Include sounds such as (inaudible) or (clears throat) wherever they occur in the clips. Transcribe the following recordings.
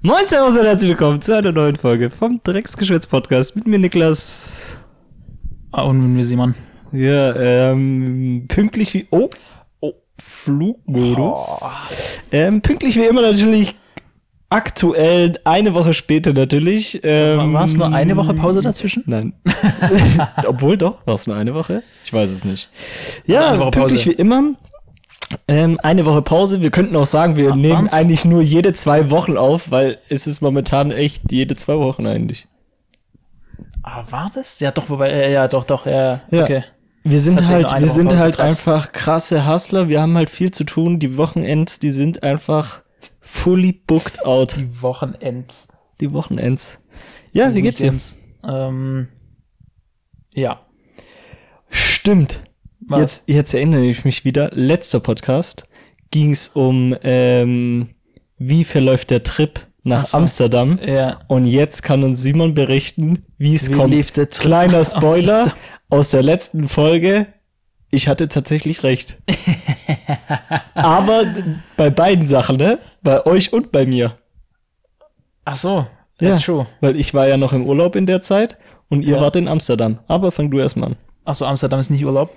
Moin, Servus und herzlich willkommen zu einer neuen Folge vom Drecksgeschwätz-Podcast mit mir, Niklas. Ah, und mit mir Simon. Ja, ähm, pünktlich wie. Oh, oh Flugmodus. Ähm, pünktlich wie immer natürlich. Aktuell eine Woche später natürlich. Ähm, War es nur eine Woche Pause dazwischen? Nein. (laughs) Obwohl doch, war es nur eine Woche? Ich weiß es nicht. Ja, eine Woche pünktlich wie immer. Ähm, eine Woche Pause. Wir könnten auch sagen, wir Ah, nehmen waren's? eigentlich nur jede zwei Wochen auf, weil es ist momentan echt jede zwei Wochen eigentlich. Ah, war das? Ja, doch, wobei, äh, ja, doch, doch, ja, Ja. okay. Wir sind halt, wir Woche sind Pause, halt krass. einfach krasse Hustler. Wir haben halt viel zu tun. Die Wochenends, die sind einfach fully booked out. Die Wochenends. Die Wochenends. Ja, wie geht's dir? Ähm, ja. Stimmt. Was? Jetzt, jetzt erinnere ich mich wieder. Letzter Podcast ging es um, ähm, wie verläuft der Trip nach Ach so. Amsterdam. Ja. Und jetzt kann uns Simon berichten, wie es kommt. lief der Trip Kleiner Spoiler Amsterdam? aus der letzten Folge. Ich hatte tatsächlich recht. (laughs) Aber bei beiden Sachen, ne? Bei euch und bei mir. Ach so. Ja. Ja, true. Weil ich war ja noch im Urlaub in der Zeit und ihr Ja. wart in Amsterdam. Aber fang du erst mal an. Ach so, Amsterdam ist nicht Urlaub.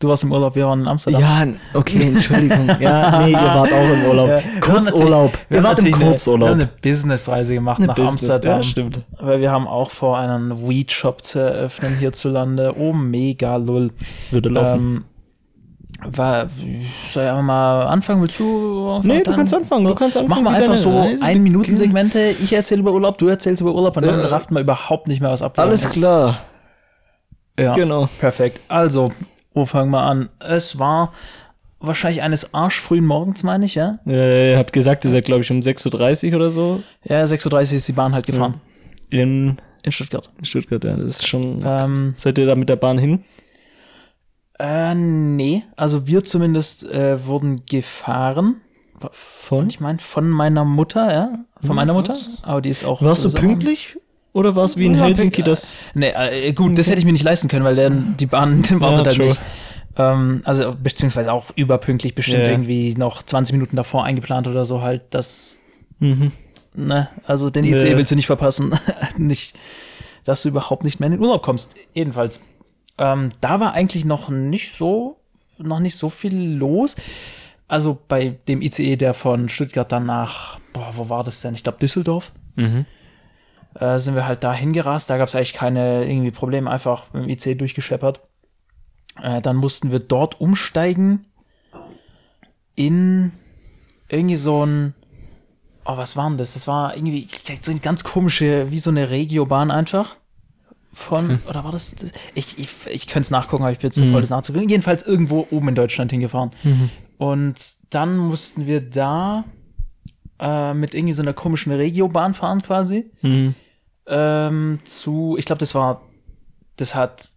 Du warst im Urlaub, wir waren in Amsterdam. Ja, okay, Entschuldigung. Ja, nee, ihr wart auch im Urlaub. Ja, Kurzurlaub. Wir wart im natürlich eine- Wir Kurzurlaub. haben eine Businessreise gemacht nach Business, Amsterdam. Ja, stimmt. Weil wir haben auch vor, einen Weed-Shop zu eröffnen hierzulande. Oh, mega lull. Würde laufen. Ähm, war, soll ich einfach mal anfangen? Willst du? nee, du kannst anfangen. Du kannst anfangen. Mach mal einfach so Reise ein Minuten beginnt. Segmente. Ich erzähle über Urlaub, du erzählst über Urlaub und dann Äh, rafft man überhaupt nicht mehr, was abgegangen Alles klar. Ja, Genau. perfekt. Also, wo fangen wir an? Es war wahrscheinlich eines arschfrühen Morgens, meine ich, ja? Äh, ihr habt gesagt, ihr seid, glaube ich, um 6.30 Uhr oder so Ja, 6.30 Uhr ist die Bahn halt gefahren. in In Stuttgart. Stuttgart. Ja, das ist schon. Ähm, Seid ihr da mit der Bahn hin? äh, nee. Also wir zumindest äh, wurden gefahren. Von? Ich meine, von meiner Mutter, ja? Von Hm, meiner Mutter. Aber die ist auch. Warst du pünktlich? Oder war es wie in Ja, Helsinki das? Nee, äh, gut, das hätte ich mir nicht leisten können, weil der, die Bahn (laughs) wartet halt true. nicht. Ähm, also, beziehungsweise auch überpünktlich, bestimmt Ja. irgendwie noch 20 Minuten davor eingeplant oder so halt, das, Mhm. ne, also den Nee. ICE willst du nicht verpassen. (laughs) nicht, dass du überhaupt nicht mehr in den Urlaub kommst. Jedenfalls. Ähm, da war eigentlich noch nicht so, noch nicht so viel los. Also bei dem ICE, der von Stuttgart dann nach, boah, wo war das denn? Ich glaube Düsseldorf Mhm. Äh, sind wir halt da hingerast. Da gab es eigentlich keine irgendwie Probleme, einfach mit dem IC durchgescheppert. Äh, dann mussten wir dort umsteigen in irgendwie so ein, oh, was war denn das? Das war irgendwie so eine ganz komische, wie so eine Regiobahn einfach. Von, oder war das, das ich, ich, ich könnte es nachgucken, aber ich bin zu voll, das nachzugucken. Jedenfalls irgendwo oben in Deutschland hingefahren. Und dann mussten wir da äh, mit irgendwie so einer komischen Regiobahn fahren quasi Mhm. ähm, zu, ich glaube, das war, das hat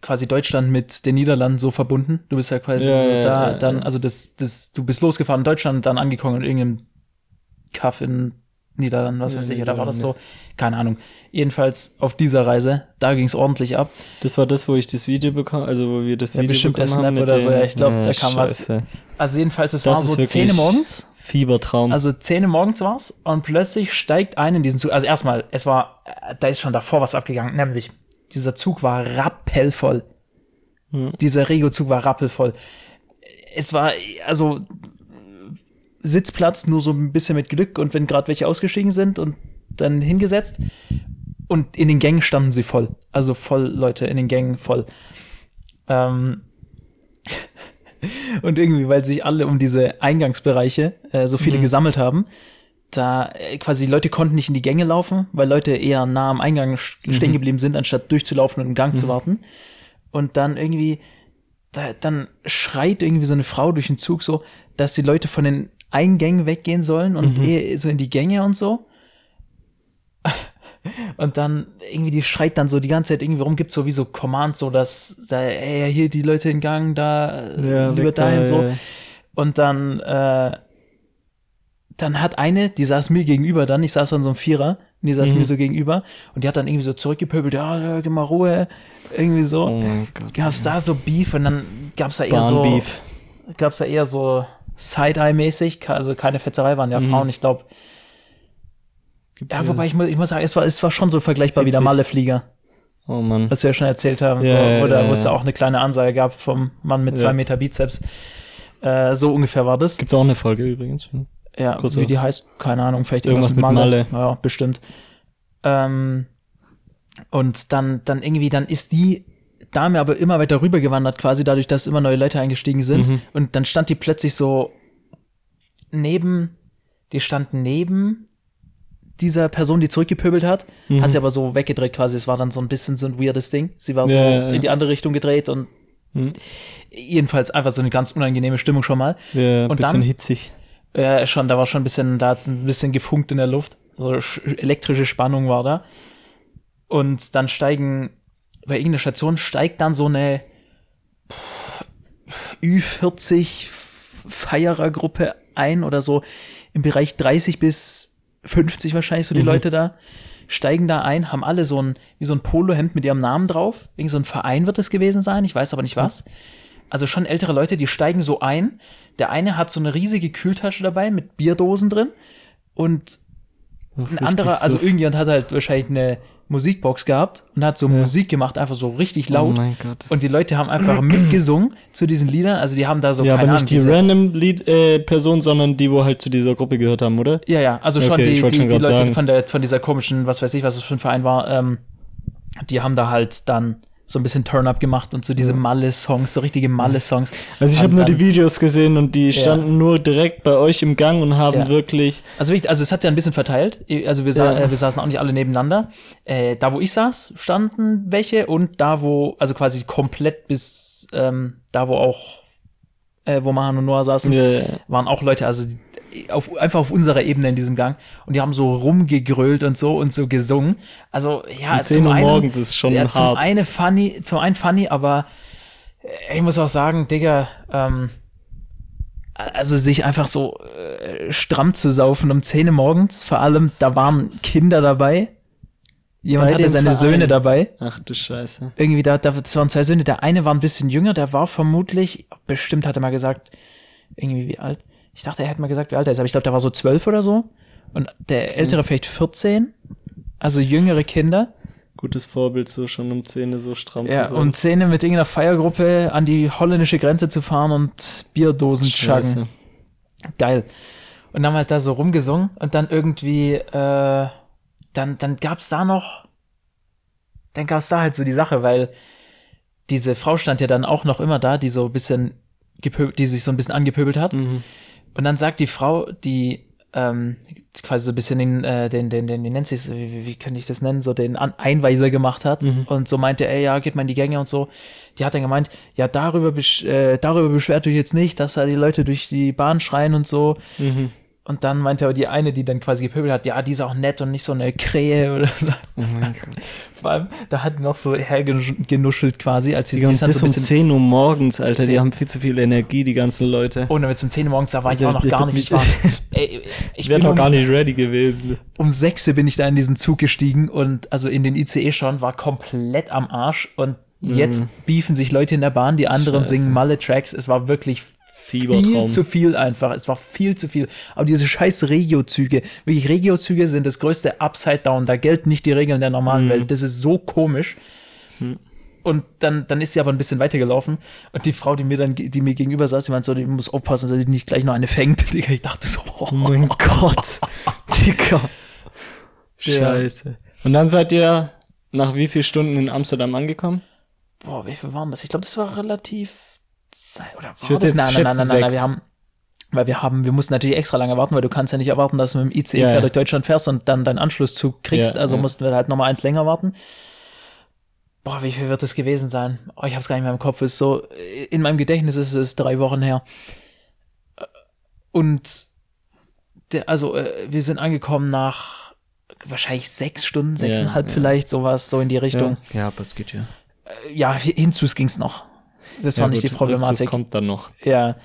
quasi Deutschland mit den Niederlanden so verbunden. Du bist ja quasi Ja, so ja, da, ja, dann, also das, das, du bist losgefahren in Deutschland, dann angekommen in irgendeinem Kaff in Niederlanden, was weiß ich, oder war das so? Keine Ahnung. Jedenfalls auf dieser Reise, da ging es ordentlich ab. Das war das, wo ich das Video bekam, also wo wir das Video bestimmt bekommen haben Snap oder so, ja, ich glaub, da kam was. Scheiße. Also jedenfalls, es Das war so wirklich 10 Uhr morgens. Fiebertraum. Also 10 Uhr morgens war's und plötzlich steigt ein in diesen Zug. Also erstmal, es war, äh, da ist schon davor was abgegangen, nämlich dieser Zug war rappelvoll. Hm. Dieser Regio-Zug war rappelvoll. Es war, also Sitzplatz nur so ein bisschen mit Glück und wenn gerade welche ausgestiegen sind und dann hingesetzt. Und in den Gängen standen sie voll. Also voll Leute in den Gängen voll. Ähm, (laughs) und irgendwie, weil sich alle um diese Eingangsbereiche äh, so viele gesammelt haben, da äh, quasi die Leute konnten nicht in die Gänge laufen, weil Leute eher nah am Eingang st- stehen geblieben sind, anstatt durchzulaufen und im Gang zu warten. Und dann irgendwie, da, dann schreit irgendwie so eine Frau durch den Zug so, dass die Leute von den Eingängen weggehen sollen und eher so in die Gänge und so. Und dann irgendwie, die schreit dann so die ganze Zeit irgendwie rum, gibt so wie so Commands, so dass da, ey, hier die Leute in Gang, da, Ja, lieber weg da, dahin, so. ja. Und dann, äh, dann hat eine, die saß mir gegenüber dann, ich saß an so einem Vierer, und die saß Mhm. mir so gegenüber, und die hat dann irgendwie so zurückgepöbelt, ja, ja, gib mal Ruhe, irgendwie so. Oh mein Gott. Gab's da so Beef und dann gab's da eher so, Bahnbeef. gab es ja eher so Side-Eye-mäßig, also keine Fetzerei, waren ja Mhm. Frauen, ich glaube. Gibt's Ja, wobei ich muss, ich muss sagen, es war, es war schon so vergleichbar wie der Witzig. Maleflieger, Oh Mann. was wir ja schon erzählt haben. so, Ja, ja, oder ja, wo es ja. da auch eine kleine Ansage gab vom Mann mit zwei. Meter Bizeps. Äh, so ungefähr war das. Gibt's auch eine Folge übrigens. Ja, Kurz wie so. die heißt, keine Ahnung, vielleicht Irgendwas mit Malle. Ja, bestimmt. Ähm, und dann, dann irgendwie, dann ist die Dame aber immer weiter rübergewandert, quasi dadurch, dass immer neue Leute eingestiegen sind. Mhm. Und dann stand die plötzlich so neben, die stand neben dieser Person, die zurückgepöbelt hat, Mhm. hat sie aber so weggedreht quasi. Es war dann so ein bisschen so ein weirdes Ding. Sie war so Ja, ja, in die andere Richtung gedreht und Mhm. jedenfalls einfach so eine ganz unangenehme Stimmung schon mal. Ja, ein Und bisschen dann- hitzig. Ja, schon, da war schon ein bisschen, da hat es ein bisschen gefunkt in der Luft. So sch- elektrische Spannung war da. Und dann steigen, bei irgendeiner Station steigt dann so eine pff, Ü40 Feierergruppe ein oder so im Bereich 30 bis 50 wahrscheinlich so die Mhm. Leute da. Steigen da ein, haben alle so ein, wie so ein Polohemd mit ihrem Namen drauf. Irgend so ein Verein wird es gewesen sein, ich weiß aber nicht was. Also schon ältere Leute, die steigen so ein. Der eine hat so eine riesige Kühltasche dabei mit Bierdosen drin und ein anderer, also irgendjemand hat halt wahrscheinlich eine Musikbox gehabt und hat so Ja. Musik gemacht, einfach so richtig Oh laut. mein Gott. und die Leute haben einfach (clears throat) mitgesungen zu diesen Liedern. Also die haben da so ja, aber keine nicht Ahnung, die random Lied, äh, Person, sondern die, wo halt zu dieser Gruppe gehört haben, oder? Ja, ja, also schon Okay, die, die, schon die Leute sagen. von, der, von dieser komischen, was weiß ich, was es für ein Verein war, ähm, die haben da halt dann so ein bisschen Turn-Up gemacht und so diese Malle-Songs, so richtige Malle-Songs. Also ich habe nur die Videos gesehen und die standen nur direkt bei euch im Gang und haben Ja. wirklich. Also, wirklich, also es hat ja ein bisschen verteilt. Also wir, sa Ja. äh, wir saßen auch nicht alle nebeneinander. Äh, da, wo ich saß, standen welche und da, wo, also quasi komplett bis ähm, da, wo auch, äh, wo Mahan und Noah saßen, Ja, waren auch Leute, also die- auf, einfach auf unserer Ebene in diesem Gang. Und die haben so rumgegrölt und so und so gesungen. Also ja, um 10 Uhr einen, morgens ist schon ja, zum hart. einen funny, zum einen funny, aber äh, ich muss auch sagen, Digga, ähm, also sich einfach so äh, stramm zu saufen um 10 Uhr morgens, vor allem, da waren Kinder dabei. Jemand Bei hatte seine Verein. Söhne dabei. Ach du Scheiße. Irgendwie, da, da waren zwei Söhne. Der eine war ein bisschen jünger, der war vermutlich, bestimmt hat er mal gesagt, irgendwie wie alt. Ich dachte, er hätte mal gesagt, wie alt er ist, aber ich glaube, der war so zwölf oder so. Und der ältere vielleicht 14. Also jüngere Kinder. Gutes Vorbild, so schon um 10 Uhr so stramm Ja, zu sein. und Szene mit irgendeiner Feiergruppe an die holländische Grenze zu fahren und Bierdosen chuggen. Geil. Und dann haben wir halt da so rumgesungen und dann irgendwie, äh, dann, dann gab's da noch, dann gab's da halt so die Sache, weil diese Frau stand ja dann auch noch immer da, die so ein bisschen gepöbelt, die sich so ein bisschen angepöbelt hat. Mhm. Und dann sagt die Frau, die ähm, quasi so ein bisschen den, äh, den, den, den, wie nennt sie es, wie, wie, wie kann ich das nennen, so den An Einweiser gemacht hat Mhm. und so meinte, ey, ja, geht mal in die Gänge und so. Die hat dann gemeint, ja, darüber, besch äh, darüber beschwert euch jetzt nicht, dass da die Leute durch die Bahn schreien und so. Mhm. Und dann meinte aber die eine, die dann quasi gepöbelt hat, ja, die ist auch nett und nicht so eine Krähe oder so. Oh. (laughs) Vor allem, da hat die noch so hergenuschelt quasi, als sie Die, ist dann das so um bisschen 10 Uhr morgens, Alter. Die haben viel zu viel Energie, die ganzen Leute. ohne mit zum 10 Uhr morgens, da war ich Ja, auch noch die- gar die- nicht. Ich, war, (laughs) ey, ich wäre noch um, gar nicht ready gewesen. um 6 bin ich da in diesen Zug gestiegen und also in den ICE schon, war komplett am Arsch und jetzt beefen sich Leute in der Bahn, die anderen Mhm. Scheiße. singen Malle-Tracks. Es war wirklich Fiebertraum. viel zu viel einfach. Es war viel zu viel. Aber diese scheiß Regio-Züge, wirklich Regio-Züge sind das größte Upside-Down. Da gelten nicht die Regeln der Mhm. normalen Welt. Das ist so komisch. Und dann, dann ist sie aber ein bisschen weitergelaufen. Und die Frau, die mir dann, die mir gegenüber saß, die meinte so, die muss aufpassen, dass die nicht gleich noch eine fängt. (laughs) Ich dachte so, Oh mein Gott. (laughs) Digga. Scheiße. Und dann seid ihr nach wie vielen Stunden in Amsterdam angekommen? boah, wie viel waren das? Ich glaube, das war relativ, oder war Ich das? jetzt Nein, nein, nein, nein, nein, wir haben, weil wir haben, wir mussten natürlich extra lange warten, weil du kannst ja nicht erwarten, dass du mit dem ICE Ja, quer ja. durch Deutschland fährst und dann deinen Anschlusszug kriegst. Ja, also mussten wir halt nochmal eins länger warten. Boah, wie viel wird das gewesen sein? Oh, ich hab's gar nicht mehr im Kopf. Ist so, in meinem Gedächtnis ist es drei Wochen her. Und der, also, äh, wir sind angekommen nach wahrscheinlich sechs Stunden, sechseinhalb vielleicht, sowas, so in die Richtung. Ja, ja aber es geht ja. Ja, hinzus ging's noch. Das war ja, nicht gut, die Problematik. Das kommt dann noch. Ja,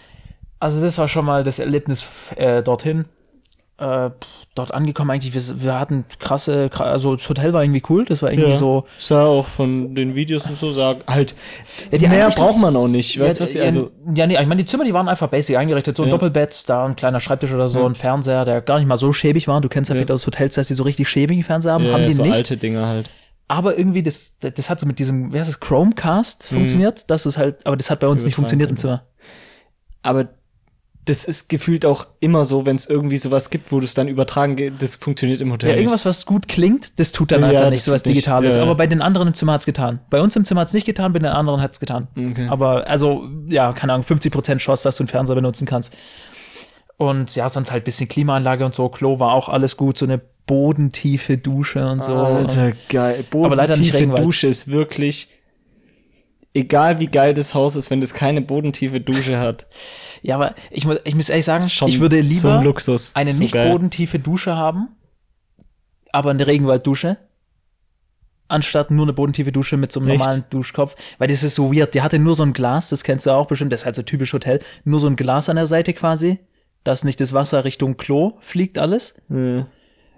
also das war schon mal das Erlebnis äh, dorthin. äh, dort angekommen eigentlich, wir, wir hatten krasse, kra- also das Hotel war irgendwie cool, das war irgendwie so, sah auch von den Videos und so sagen, halt, Ja, die mehr braucht man auch nicht. Weißt du, was ja, ich, also, ja, nee, ich meine, die Zimmer, die waren einfach basic eingerichtet. So ein Ja. Doppelbett, da ein kleiner Schreibtisch oder so, Ja. ein Fernseher, der gar nicht mal so schäbig war. Du kennst ja, Ja. vielleicht aus Hotels, dass die so richtig schäbige Fernseher haben. ja, haben die so nicht. alte Dinge halt. Aber irgendwie, das, das hat so mit diesem, wie heißt es, Chromecast funktioniert. Das ist halt, aber das hat bei uns nicht Mhm. Funktioniert im Zimmer. Aber das ist gefühlt auch immer so, wenn es irgendwie sowas gibt, wo du es dann übertragen geht, das funktioniert im Hotel Ja, irgendwas, was gut klingt, das tut dann Ja, einfach das nicht, sowas nicht. Digitales. Ja, ja. Aber bei den anderen im Zimmer hat's getan. Bei uns im Zimmer hat's nicht getan, bei den anderen hat's getan. Okay. Aber, also, ja, keine Ahnung, 50% Chance, dass du einen Fernseher benutzen kannst. Und ja, sonst halt bisschen Klimaanlage und so. Klo war auch alles gut, so eine bodentiefe Dusche und so. Alter, geil. Aber leider nicht Bodentiefe. Dusche ist wirklich, egal wie geil das Haus ist, wenn das keine bodentiefe Dusche hat. Ja, aber ich muss, ich muss ehrlich sagen, ich würde lieber Luxus. eine So nicht geil. bodentiefe Dusche haben, aber eine Regenwalddusche, anstatt nur eine bodentiefe Dusche mit so einem Echt? normalen Duschkopf. Weil das ist so weird. Die hatte nur so ein Glas, das kennst du auch bestimmt, das ist halt so typisch Hotel, nur so ein Glas an der Seite quasi, dass nicht das Wasser Richtung Klo fliegt alles. Ja.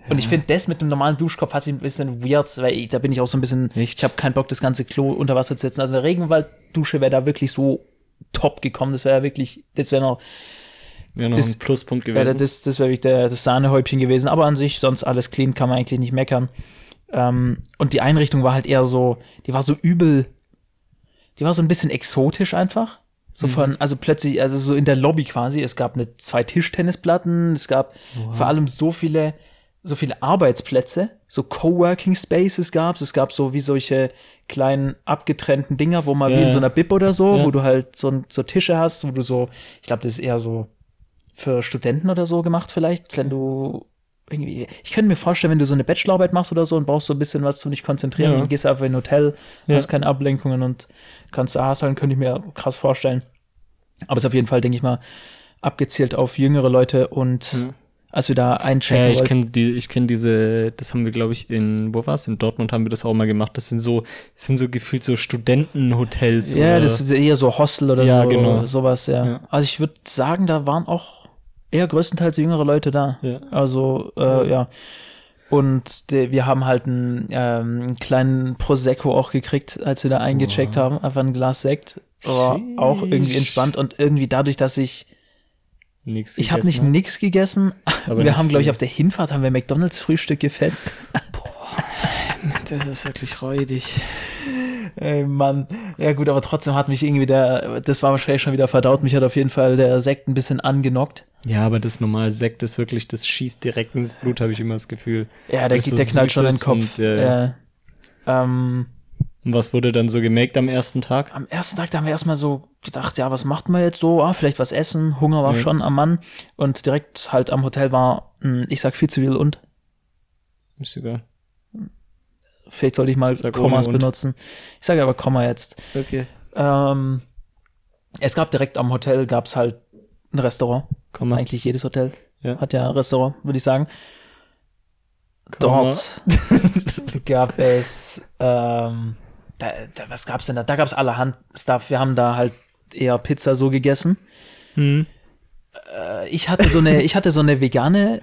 Und ich finde, das mit einem normalen Duschkopf hat sich ein bisschen weird, weil ich, da bin ich auch so ein bisschen, Echt? ich habe keinen Bock, das ganze Klo unter Wasser zu setzen. Also eine Regenwalddusche wäre da wirklich so top gekommen. Das wäre ja wirklich, das wäre noch, Wäre noch Ist- ein Pluspunkt gewesen. das, das wäre wirklich der, das Sahnehäubchen gewesen. Aber an sich, sonst alles clean, kann man eigentlich nicht meckern. Ähm, und die Einrichtung war halt eher so, die war so übel, die war so ein bisschen exotisch einfach. So Mhm. von, also plötzlich, also so in der Lobby quasi, es gab eine, zwei Tischtennisplatten, es gab vor allem so viele, so viele Arbeitsplätze, so Coworking Spaces gab's, es gab so wie solche kleinen abgetrennten Dinger, wo man Ja, wie in so einer Bib oder so, Ja. wo du halt so, so Tische hast, wo du so, ich glaube, das ist eher so für Studenten oder so gemacht vielleicht, wenn du irgendwie, ich könnte mir vorstellen, wenn du so eine Bachelorarbeit machst oder so und brauchst so ein bisschen was zu dich konzentrieren, Ja. dann gehst du einfach in ein Hotel, hast keine Ablenkungen und kannst da hasseln, könnte ich mir krass vorstellen. Aber es ist auf jeden Fall, denke ich mal, abgezielt auf jüngere Leute und Ja. Als wir da einchecken Ja, ich kenne die, ich kenne diese, das haben wir, glaube ich, in, wo war's? In Dortmund haben wir das auch mal gemacht. Das sind so, das sind so gefühlt so Studentenhotels. ja, oder- das ist eher so Hostel oder Ja, so, genau. sowas, ja. Ja. Also ich würde sagen, da waren auch eher größtenteils jüngere Leute da. Ja. Also, äh, ja. Und de, wir haben halt einen, ähm, einen kleinen Prosecco auch gekriegt, als wir da eingecheckt haben. Einfach ein Glas Sekt. War auch irgendwie entspannt und irgendwie dadurch, dass ich, Nix ich habe nicht gegessen, nix gegessen. Aber wir haben, glaube ich, auf der Hinfahrt haben wir McDonalds Frühstück gefetzt. (laughs) Das ist wirklich räudig. Ey, Mann. Ja, gut, aber trotzdem hat mich irgendwie der, das war wahrscheinlich schon wieder verdaut. Mich hat auf jeden Fall der Sekt ein bisschen angenockt. Ja, aber das normale Sekt ist wirklich, das schießt direkt ins Blut, habe ich immer das Gefühl. Ja, der, geht, so der knallt schon in den Kopf. und, äh, äh, ähm, Und was wurde dann so gemaked am ersten Tag? am ersten Tag, da haben wir erstmal so gedacht, ja, was macht man jetzt so? Ah, vielleicht was essen. Hunger war Ja. schon am Mann. Und direkt halt am Hotel war, mh, ich sag viel zu viel und. Ist egal. Vielleicht sollte ich mal Sag Kommas benutzen. Ich sage aber Komma jetzt. Okay. Ähm, es gab direkt am Hotel, gab's halt ein Restaurant. Komm mal. Eigentlich jedes Hotel Ja. hat ja ein Restaurant, würde ich sagen. Komma. Dort (laughs) gab es, ähm, da, da, was gab's denn da? Da gab's allerhand Stuff. Wir haben da halt eher Pizza so gegessen. Hm. Äh, Ich hatte so eine, ich hatte so eine vegane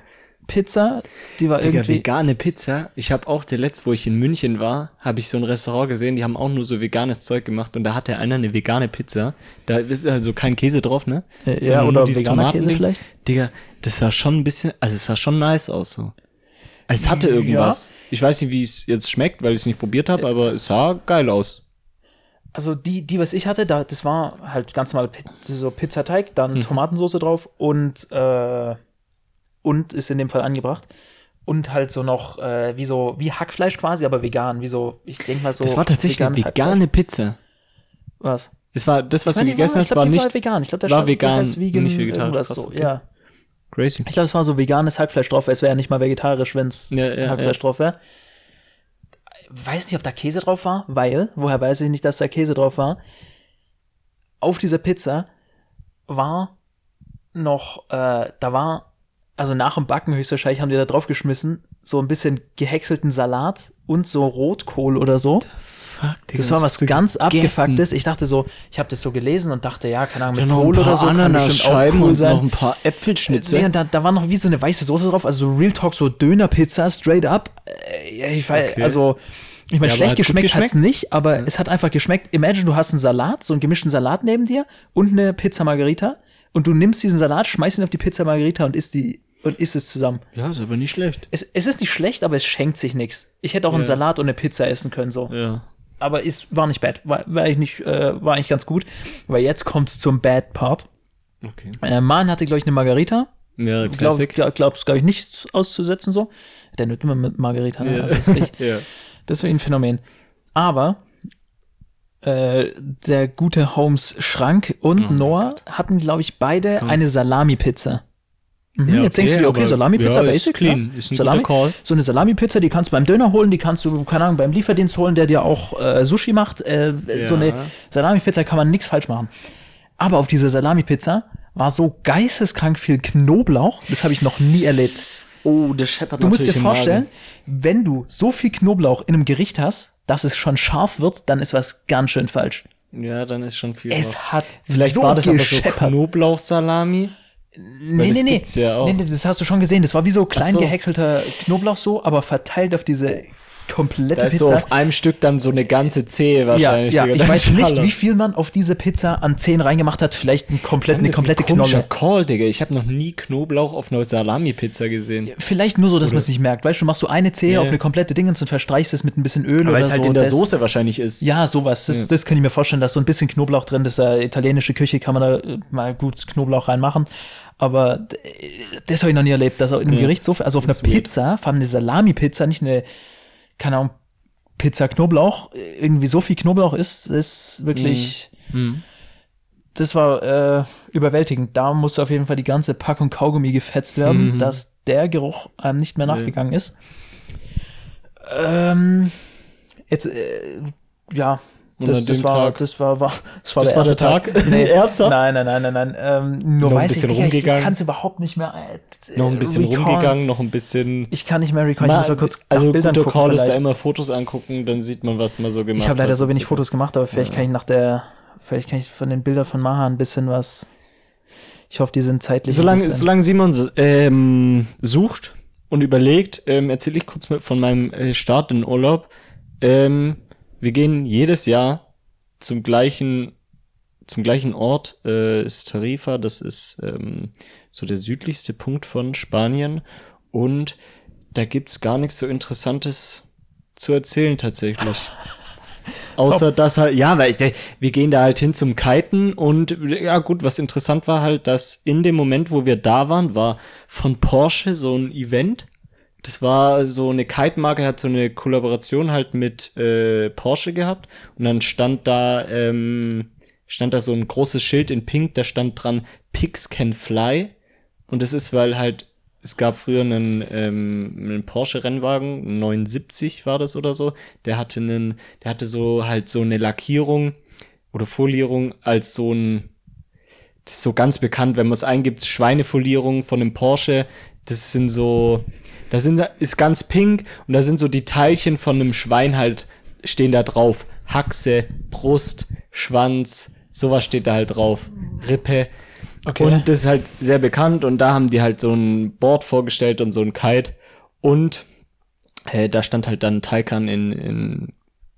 Pizza, die war Digga, irgendwie. vegane Pizza. Ich habe auch der letzte, wo ich in München war, habe ich so ein Restaurant gesehen, die haben auch nur so veganes Zeug gemacht und da hatte einer eine vegane Pizza. Da ist also kein Käse drauf, ne? Äh, ja, Sondern oder nur dieses veganer Käse Tomatending. vielleicht? Digga, das sah schon ein bisschen, also es sah schon nice aus so. Es hatte irgendwas. Ich weiß nicht, wie es jetzt schmeckt, weil ich es nicht probiert habe, aber es sah geil aus. Also die, die, was ich hatte, da, das war halt ganz normal so Pizzateig, dann Mhm. Tomatensauce drauf und, äh, und ist in dem Fall angebracht. Und halt so noch, äh, wie so, wie Hackfleisch quasi, aber vegan, wie so, ich denke mal so. das war tatsächlich eine vegane Pizza. Hackfleisch. Was? Das war das, was Ich meine, du gegessen war, hast, glaub, war nicht War vegan. Ich glaube, der war vegan, vegan, nicht vegetarisch. so, ja. Crazy. Ich glaube, es war so veganes Hackfleisch drauf, es wäre ja nicht mal vegetarisch, wenn es Ja, ja, Hackfleisch ja. drauf wäre. Weiß nicht, ob da Käse drauf war, weil, woher weiß ich nicht, dass da Käse drauf war? Auf dieser Pizza war noch, äh, da war, also nach dem Backen höchstwahrscheinlich haben die da drauf geschmissen, so ein bisschen gehäckselten Salat und so Rotkohl oder so. Fuck, Digga, Das war was ganz gegessen? abgefucktes. Ich dachte so, ich habe das so gelesen und dachte, ja, keine Ahnung, mit Kohl oder so kann bestimmt auch cool und sein. noch ein paar Äpfelschnitze. Nee, und da, da war noch wie so eine weiße Soße drauf, also Real Talk, so Dönerpizza, straight up. Äh, ich weiß, Okay. also, ich meine, Ja, schlecht hat geschmeckt hat's geschmeckt? nicht, aber es hat einfach geschmeckt. Imagine, du hast einen Salat, so einen gemischten Salat neben dir und eine Pizza Margarita und du nimmst diesen Salat, schmeißt ihn auf die Pizza Margarita und isst die und isst es zusammen. ja, ist aber nicht schlecht. Es, es ist nicht schlecht, aber es schenkt sich nichts. Ich hätte auch einen Ja. Salat und eine Pizza essen können, so. Ja. Aber ist, war nicht bad. War, war, ich nicht, äh, war eigentlich ganz gut. Weil jetzt kommt's zum Bad Part. Okay. Äh, Man hatte, glaube ich, eine Margarita. Ja, Klassik. glaub, glaubst, glaube ich, nicht auszusetzen so. Der nimmt immer mit Margarita. Ne? Ja. Also das, ist wirklich, (laughs) ja. das ist ein Phänomen. Aber äh, der gute Holmes Schrank und Oh Noah hatten, glaube ich, beide eine Salami-Pizza. Mhm, Ja, jetzt denkst du dir, okay, Salami-Pizza, ja, ist basic, clean, ne? ist ein Salami, Call. So eine Salami-Pizza, die kannst du beim Döner holen, die kannst du, keine Ahnung, beim Lieferdienst holen, der dir auch äh, Sushi macht. Äh, So Ja. eine Salami-Pizza kann man nichts falsch machen. Aber auf dieser Salami-Pizza war so geisteskrank viel Knoblauch, das habe ich noch nie erlebt. Oh, das scheppert Du musst dir vorstellen, wenn du so viel Knoblauch in einem Gericht hast, dass es schon scharf wird, dann ist was ganz schön falsch. Ja, dann ist schon viel Es drauf. hat Vielleicht so war das aber so. Knoblauchsalami. Nee, das nee, nee. ja nee, nee. Das hast du schon gesehen. Das war wie so klein so. gehäckselter Knoblauch so, aber verteilt auf diese komplette Da ist Pizza. so auf einem Stück dann so eine ganze Zehe ja, wahrscheinlich. ja, Digga. ich weiß nicht, wie viel man auf diese Pizza an Zehen reingemacht hat. Vielleicht ein komplett, eine Das ist komplette ein Knolle. Call, Digga. Ich habe noch nie Knoblauch auf einer Salami-Pizza gesehen. Vielleicht nur so, dass man es nicht merkt. Weißt du, du machst so eine Zehe Ja. auf eine komplette Dingens und verstreichst es mit ein bisschen Öl Weil oder es halt so. in der Das- Soße wahrscheinlich ist. Ja, sowas. Das, Ja. das kann ich mir vorstellen, dass so ein bisschen Knoblauch drin ist. Ja, italienische Küche kann man da äh, mal gut Knoblauch reinmachen. Aber das habe ich noch nie erlebt, dass in einem Ja. Gericht so viel, also auf einer. Pizza, vor allem eine Salami-Pizza, nicht eine, keine Ahnung, Pizza Knoblauch, irgendwie so viel Knoblauch ist, ist wirklich, Hm. das war äh, überwältigend. Da musste auf jeden Fall die ganze Packung Kaugummi gefetzt werden, Mhm. dass der Geruch einem nicht mehr Nee. nachgegangen ist. Ähm, jetzt, äh, ja, Und das, das, war, Tag- das war, war, das war Das der war der Tag? Tag. Nee, (laughs) Ernsthaft? Nein, nein, nein, nein, nein. Ähm, nur Noch ein weiß bisschen ich, Digga, ich, rumgegangen? kann es überhaupt nicht mehr. Äh, Noch ein bisschen recallen. rumgegangen, noch ein bisschen. Ich kann nicht mehr recallen. Ich muss mal kurz also nach Bildern guter gucken. Call ist da vielleicht. immer Fotos angucken, dann sieht man, was man so gemacht Ich habe leider hat so wenig Fotos gemacht, aber vielleicht Ja. kann ich nach der, vielleicht kann ich von den Bildern von Maha ein bisschen was. Ich hoffe, die sind zeitlich. ein Solange, solange Simon ähm, sucht und überlegt, ähm, erzähle ich kurz mal von meinem äh, Start in Urlaub. Ähm, wir gehen jedes Jahr zum gleichen, zum gleichen Ort, äh, ist Tarifa, das ist ähm, so der südlichste Punkt von Spanien. Und da gibt's gar nichts so Interessantes zu erzählen tatsächlich. (laughs) Außer dass halt, ja, weil der, wir gehen da halt hin zum Kiten und ja gut, was interessant war halt, dass in dem Moment, wo wir da waren, war von Porsche so ein Event. Das war so eine Kite-Marke, hat so eine Kollaboration halt mit äh, Porsche gehabt und dann stand da, ähm, stand da so ein großes Schild in Pink, da stand dran, Pigs can fly. Und das ist, weil halt, es gab früher einen, ähm, einen Porsche-Rennwagen, einen 79 war das oder so, der hatte einen, der hatte so halt so eine Lackierung oder Folierung als so ein, das ist so ganz bekannt, wenn man es eingibt, Schweinefolierung von einem Porsche, das sind so, da sind, ist ganz pink und da sind so die Teilchen von einem Schwein halt, stehen da drauf. Haxe, Brust, Schwanz, sowas steht da halt drauf. Rippe. Okay. Und das ist halt sehr bekannt und da haben die halt so ein Board vorgestellt und so ein Kite und äh, da stand halt dann Taycan in, in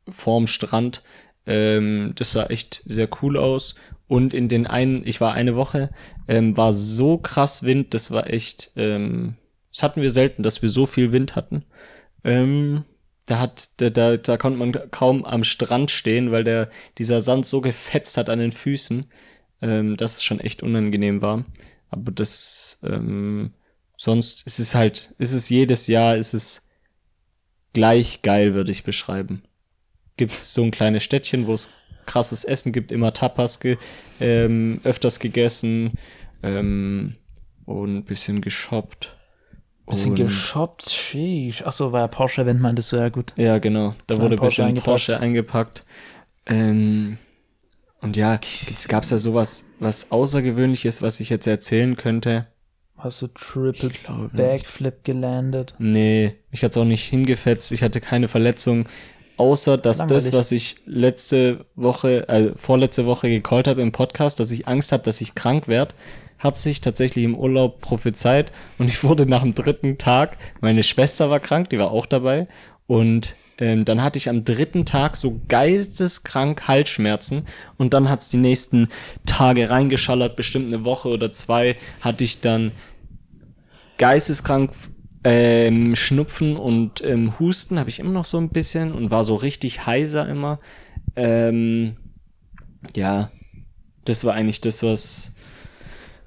vorm Strand. Ähm, das sah echt sehr cool aus. Und in den einen, ich war eine Woche, ähm, war so krass Wind, das war echt, ähm, das hatten wir selten, dass wir so viel Wind hatten. Ähm, da hat, da, da, da konnte man kaum am Strand stehen, weil der, dieser Sand so gefetzt hat an den Füßen, ähm, dass es schon echt unangenehm war. Aber das, ähm, sonst ist es halt, ist es jedes Jahr, ist es gleich geil, würde ich beschreiben. Gibt's so ein kleines Städtchen, wo es krasses Essen gibt, immer Tapas ge ähm, öfters gegessen ähm, und ein bisschen geshoppt. bisschen Und- geshoppt. Sheesh. Achso, war ja Porsche, wenn meintest du ja gut. Ja, genau. Da wurde ein bisschen eingepackt. Porsche eingepackt. Ähm, und ja, gibt's, gab's da sowas, was Außergewöhnliches, was ich jetzt erzählen könnte? Hast du Triple Ich. Backflip gelandet? Nee, mich hat's auch nicht hingefetzt. Ich hatte keine Verletzung. Außer dass das, Langweilig. was ich letzte Woche, äh, vorletzte Woche gecallt habe im Podcast, dass ich Angst habe, dass ich krank werde, hat sich tatsächlich im Urlaub prophezeit. Und ich wurde nach dem dritten Tag, meine Schwester war krank, die war auch dabei. Und ähm, dann hatte ich am dritten Tag so geisteskrank Halsschmerzen. Und dann hat's die nächsten Tage reingeschallert, bestimmt eine Woche oder zwei hatte ich dann geisteskrank ähm, Schnupfen und ähm, Husten habe ich immer noch so ein bisschen und war so richtig heiser immer. Ähm, ja, das war eigentlich das, was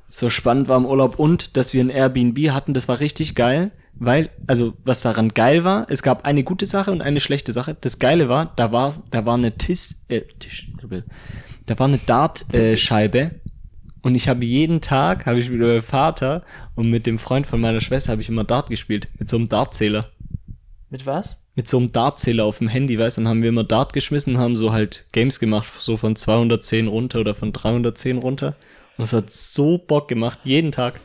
so spannend war im Urlaub und dass wir ein Airbnb hatten, das war richtig geil, weil, also was daran geil war, es gab eine gute Sache und eine schlechte Sache. Das Geile war, da war, da war eine Tis, äh, Tisch, da war eine Dartscheibe äh, und ich habe jeden Tag, habe ich mit meinem Vater und mit dem Freund von meiner Schwester habe ich immer Dart gespielt, mit so einem Dartzähler. Mit was? Mit so einem Dartzähler auf dem Handy, weißt du, dann haben wir immer Dart geschmissen, haben so halt Games gemacht, so von 210 runter oder von 310 runter. Und es hat so Bock gemacht, jeden Tag.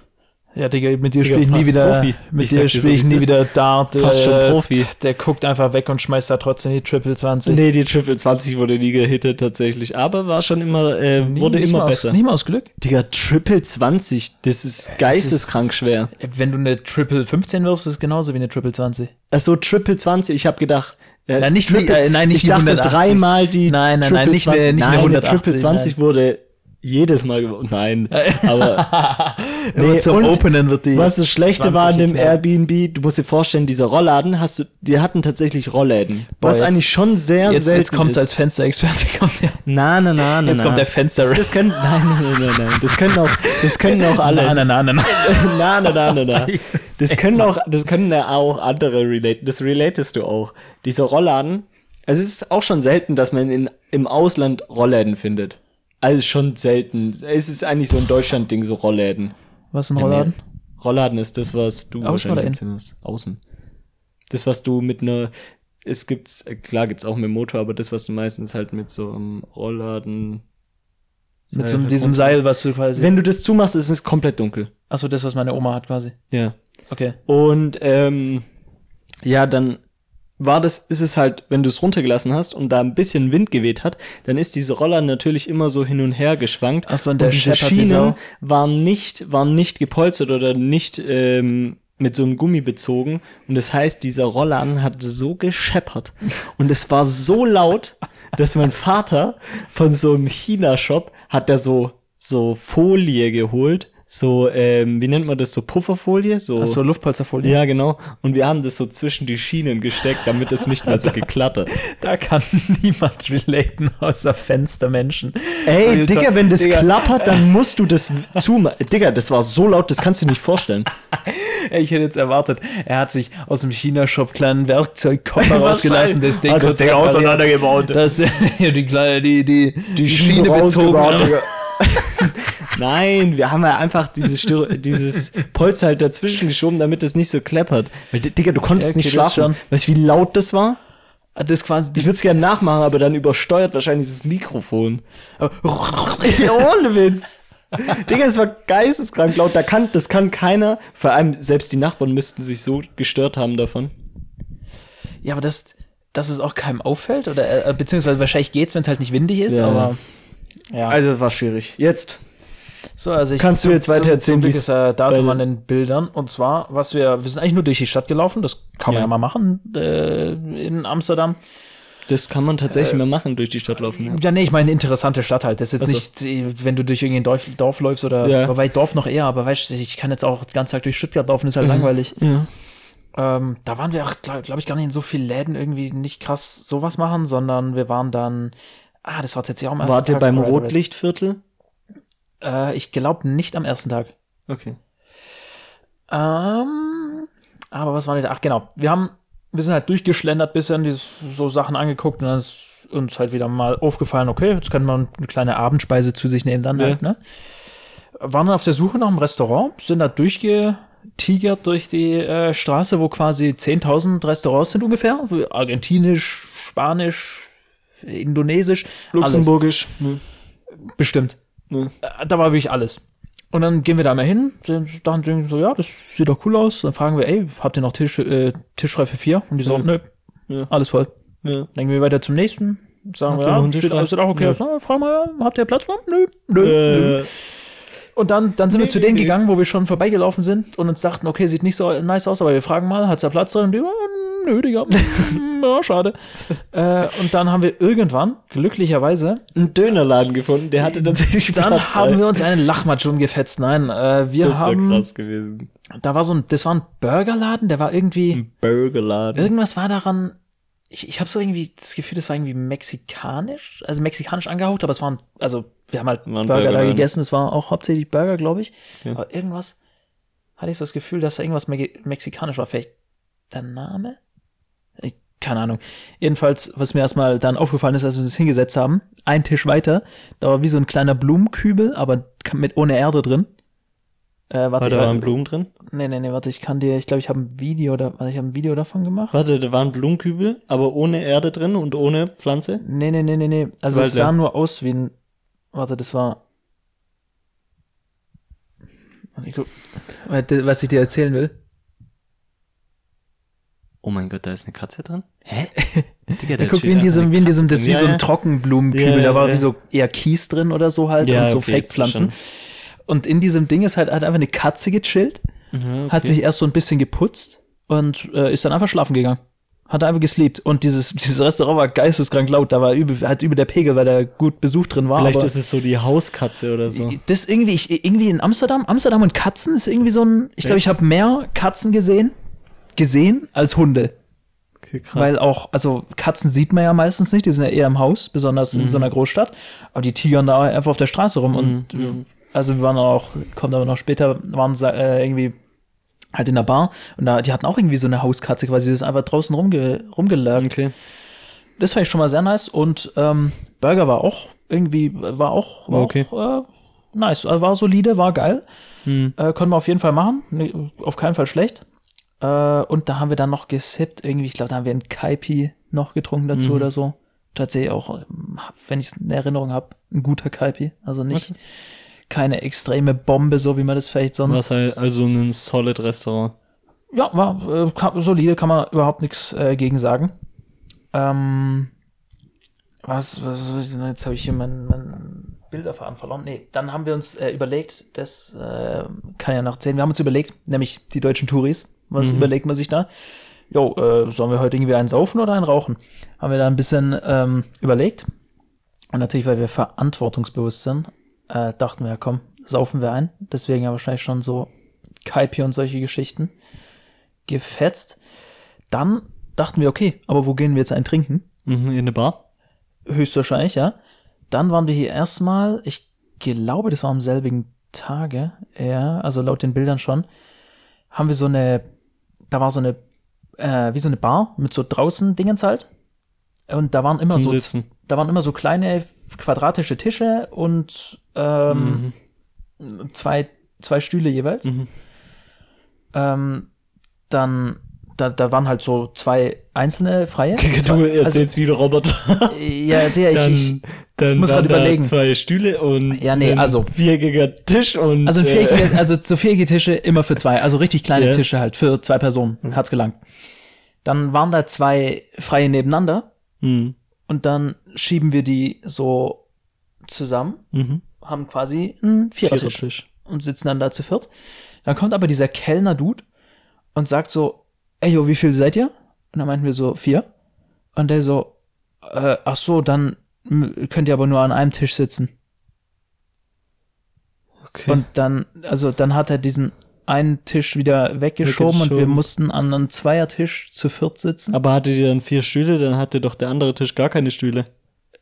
Ja, Digga, mit dir spiele ich nie wieder, Profi. mit Ich dir so, spiele ich nie wieder Dart. Fast schon Profi. Der guckt einfach weg und schmeißt da trotzdem die Triple 20. Nee, die Triple 20 wurde nie gehittet tatsächlich, aber war schon immer, äh, Nie- wurde nicht immer mal besser. Aus, nicht mal aus Glück. Digga, Triple 20, das ist geisteskrank schwer. Wenn du eine Triple 15 wirfst, ist es genauso wie eine Triple 20. Also Triple 20, ich habe gedacht, äh, Nein, nicht- äh, nein, nicht ich dachte 180. dreimal die Nein, nein, nein, Triple nicht eine- 20. nicht eine nein, 180, Triple 20 nein. wurde jedes Mal gewonnen. Nein, aber (laughs) Nee, zum Openen wird die. was das Schlechte 20 war an dem geklärt. Airbnb, du musst dir vorstellen, diese Rollladen hast du, die hatten tatsächlich Rollläden. Boah, was jetzt- eigentlich schon sehr Jetzt, selten jetzt kommt's ist. als Fensterexperte. (laughs) Kommt der. Na, na, na, na, Jetzt na. kommt der Fenster- Das, das können, nein, nein, nein, nein, nein. Das können auch, das können auch alle. Nein, nein, nein, nein. na, na, na, na, na. (laughs) Das können auch, das können ja auch andere relaten. Das relatest du auch. Diese Rollladen. Also es ist auch schon selten, dass man in, im Ausland Rollläden findet. Also schon selten. Es ist eigentlich so ein Deutschland-Ding, so Rollläden. Was ist ein Rollladen? Rollladen ist das, was du Außen oder wahrscheinlich hast. Außen. Das, was du mit einer, es gibt's, äh, klar gibt's auch mit Motor, aber das, was du meistens halt mit so einem Rollladen. Mit so Seil halt diesem Seil, was du quasi. Wenn du das zumachst, ist es komplett dunkel. Achso, das, was meine Oma hat quasi. Ja. Okay. Und ähm, ja, dann war das, ist es halt, wenn du es runtergelassen hast und da ein bisschen Wind geweht hat, dann ist diese Roller natürlich immer so hin und her geschwankt. Ach so, und der diese Schienen waren nicht, waren nicht gepolstert oder nicht ähm, mit so einem Gummi bezogen. Und das heißt, dieser Rollladen hat so gescheppert. Und es war so laut, dass mein Vater von so einem China-Shop hat der so, so Folie geholt. So, ähm, wie nennt man das? So Pufferfolie? So, Achso, Luftpolsterfolie. ja, genau. Und wir haben das so zwischen die Schienen gesteckt, damit es nicht mehr so (laughs) geklattert. Da kann (laughs) niemand relaten außer Fenstermenschen. Ey, Alter, Digga, wenn das Digga. klappert, dann musst du das zumachen. Digga, das war so laut, das kannst du dir nicht vorstellen. (laughs) Ich hätte jetzt erwartet, er hat sich aus dem China-Shop kleinen Werkzeugkoffer rausgelassen, das Ding, das Ding auseinandergebaut. Das, die, kleine, die, die, die, Schiene Schiene bezogen. Nein, wir haben ja einfach dieses, Styro dieses Polster halt dazwischen geschoben, damit es nicht so klappert. Weil, Digga, du konntest okay, nicht schlafen. Weißt du, wie laut das war? Das quasi Ich würde es gerne nachmachen, aber dann übersteuert wahrscheinlich dieses Mikrofon. Ja, (laughs) ohne Witz. Digga, es war geisteskrank laut. Da kann, das kann keiner, vor allem selbst die Nachbarn müssten sich so gestört haben davon. Ja, aber das, dass es auch keinem auffällt? Oder, äh, beziehungsweise wahrscheinlich geht's, wenn es halt nicht windig ist, Ja. aber. Ja. Also, es war schwierig. Jetzt. So, also ich, kannst du jetzt weiter erzählen, wie's ist äh, Datum an den Bildern. Und zwar, was wir, wir sind eigentlich nur durch die Stadt gelaufen, das kann man Ja. ja mal machen äh, in Amsterdam. Das kann man tatsächlich mal machen, durch die Stadt laufen. Ja. Ja, nee, ich meine, interessante Stadt halt. Das ist jetzt Ach nicht, äh, wenn du durch irgendein Dorf, Dorf läufst oder, Ja. wobei Dorf noch eher, aber weißt du, ich kann jetzt auch den ganzen Tag durch Stuttgart laufen, Mhm. ist halt langweilig. Ja. Ähm, da waren wir auch, glaube glaub ich, gar nicht in so vielen Läden irgendwie nicht krass sowas machen, sondern wir waren dann, ah, das war tatsächlich auch ersten Wart ihr beim. Rotlichtviertel? Äh, ich glaube nicht am ersten Tag. Okay. Ähm, aber was war denn da? Ach, genau. Wir haben, wir sind halt durchgeschlendert, bisschen die, so Sachen angeguckt und dann ist uns halt wieder mal aufgefallen, okay, jetzt können wir eine kleine Abendspeise zu sich nehmen dann Ja. halt, ne? Waren dann auf der Suche nach einem Restaurant, sind da durchgetigert durch die äh, Straße, wo quasi 10.000 Restaurants sind ungefähr. Argentinisch, Spanisch, Indonesisch, Luxemburgisch. Ne. alles. Bestimmt. Ne. Äh, Da war wirklich alles. Und dann gehen wir da mal hin, dann denken wir so, ja, das sieht doch cool aus. Dann fragen wir, ey, habt ihr noch Tisch, äh, Tisch frei für vier? Und die so, Ja. nö, Ja. alles voll. Ja. Dann gehen wir weiter zum nächsten. Sagen Habt wir, ja, steht, das auch okay? Ja. Ja. Frag mal, habt ihr Platz noch? Nö, nö, nö. Äh, Und dann, dann sind Nee, wir zu denen nee. gegangen, wo wir schon vorbeigelaufen sind und uns dachten, okay, sieht nicht so nice aus, aber wir fragen mal, hat's da Platz drin? Und die, oh, nö, Digga. (laughs) ja, schade. Äh, und dann haben wir irgendwann, glücklicherweise, einen Dönerladen gefunden, der hatte tatsächlich dann Platz haben frei. wir uns einen Lachmatschum gefetzt. Nein, äh, wir Das war haben, krass gewesen. da war so ein, das war ein Burgerladen, der war irgendwie, Ein Burgerladen. irgendwas war daran, ich, ich habe so irgendwie das Gefühl, das war irgendwie mexikanisch, also mexikanisch angehaucht, aber es waren, also wir haben halt War ein Burger da Burgerladen. gegessen, es war auch hauptsächlich Burger, glaube ich. Ja. Aber irgendwas hatte ich so das Gefühl, dass da irgendwas me mexikanisch war. Vielleicht der Name? Ich, keine Ahnung. Jedenfalls, was mir erstmal dann aufgefallen ist, als wir uns hingesetzt haben, ein Tisch weiter, da war wie so ein kleiner Blumenkübel, aber mit ohne Erde drin. Äh, warte, Warte, da waren Blumen drin? Nee, nee, nee, warte, ich kann dir, ich glaube, ich habe ein Video, da, warte, ich habe ein Video davon gemacht. Warte, da waren Blumenkübel, aber ohne Erde drin und ohne Pflanze? Nee, nee, nee, nee, nee. Also es Warte. sah nur aus wie ein. Warte, das war. Was ich dir erzählen will. Oh mein Gott, da ist eine Katze drin? Hä? (laughs) Digga, Ja, guck, wie in diesem, wie in diesem, das ist wie Ja, so ja. ein Trockenblumenkübel, Ja, da war ja. wie so eher Kies drin oder so halt Ja, und so okay, Fake-Pflanzen. Und in diesem Ding ist halt, hat einfach eine Katze gechillt, Mhm, hat sich erst so ein bisschen geputzt und äh, ist dann einfach schlafen gegangen. Hat einfach gesleept. Und dieses, (laughs) dieses Restaurant war geisteskrank laut, da war übel, halt über der Pegel, weil da gut Besuch drin war. Vielleicht aber ist es so die Hauskatze oder so. Das irgendwie, ich, irgendwie in Amsterdam, Amsterdam und Katzen ist irgendwie so ein, ich glaube, ich habe mehr Katzen gesehen, gesehen als Hunde. Okay, krass. Weil auch, also Katzen sieht man ja meistens nicht, die sind ja eher im Haus, besonders in Mhm. so einer Großstadt. Aber die tigern da einfach auf der Straße rum und Mhm. also wir waren auch, kommt aber noch später, waren äh, irgendwie halt in der Bar und da, die hatten auch irgendwie so eine Hauskatze quasi, die ist einfach draußen rumge, rumgelagert. okay. Das fand ich schon mal sehr nice und ähm, Burger war auch irgendwie, war auch, war Okay. auch äh, nice, also war solide, war geil. Hm. Äh, konnten wir auf jeden Fall machen. Nee, auf keinen Fall schlecht. Äh, und da haben wir dann noch gesippt. Irgendwie, ich glaube, da haben wir einen Kaipi noch getrunken dazu Mhm. oder so. Tatsächlich auch, wenn ich es in Erinnerung habe, ein guter Kaipi. Also nicht keine extreme Bombe, so wie man das vielleicht sonst. Was halt also ein solid Restaurant. Ja, war äh, kann, solide, kann man überhaupt nichts äh, gegen sagen. Ähm, was, was jetzt habe ich hier mein, mein Bilderfaden verloren. Nee, dann haben wir uns äh, überlegt, das äh, kann ja noch erzählen, wir haben uns überlegt, nämlich die deutschen Touris, was Mhm. überlegt man sich da? Jo, äh, sollen wir heute irgendwie einen saufen oder einen rauchen? Haben wir da ein bisschen ähm, überlegt. Und natürlich, weil wir verantwortungsbewusst sind, äh, dachten wir, ja, komm, saufen wir ein. Deswegen ja wahrscheinlich schon so Kaipi und solche Geschichten gefetzt. Dann dachten wir, okay, aber wo gehen wir jetzt ein trinken? Mhm, in eine Bar? Höchstwahrscheinlich, ja. Dann waren wir hier erstmal, ich glaube, das war am selbigen Tage, ja, also laut den Bildern schon, haben wir so eine, da war so eine, äh, wie so eine Bar mit so draußen Dingens halt. Und da waren immer Zum so, Sitzen. da waren immer so kleine quadratische Tische und ähm, zwei, zwei Stühle jeweils. Mhm. Ähm, dann, da, da waren halt so zwei einzelne freie. (laughs) Du Zwei, erzählst wie der Roboter. also, (laughs) ja, der, ich, Dann, ich, dann muss da überlegen. zwei Stühle und Ja, nee, ein also- viereckiger Tisch und Also ein äh, also so viereckige Tische immer für zwei, also richtig kleine Ja. Tische halt für zwei Personen, hat's gelangt. Dann waren da zwei freie nebeneinander Mhm. und dann schieben wir die so zusammen, Mhm. haben quasi einen Vierertisch Vierertisch. und sitzen dann da zu viert. Dann kommt aber dieser Kellner-Dude und sagt so, ey, yo, wie viel seid ihr? Und dann meinten wir so, vier. Und der so, äh, ach so, dann könnt ihr aber nur an einem Tisch sitzen. Okay. Und dann, also dann hat er diesen einen Tisch wieder weggeschoben, und wir mussten an einem Zweiertisch zu viert sitzen. aber hattet ihr dann vier Stühle, dann hatte doch der andere Tisch gar keine Stühle.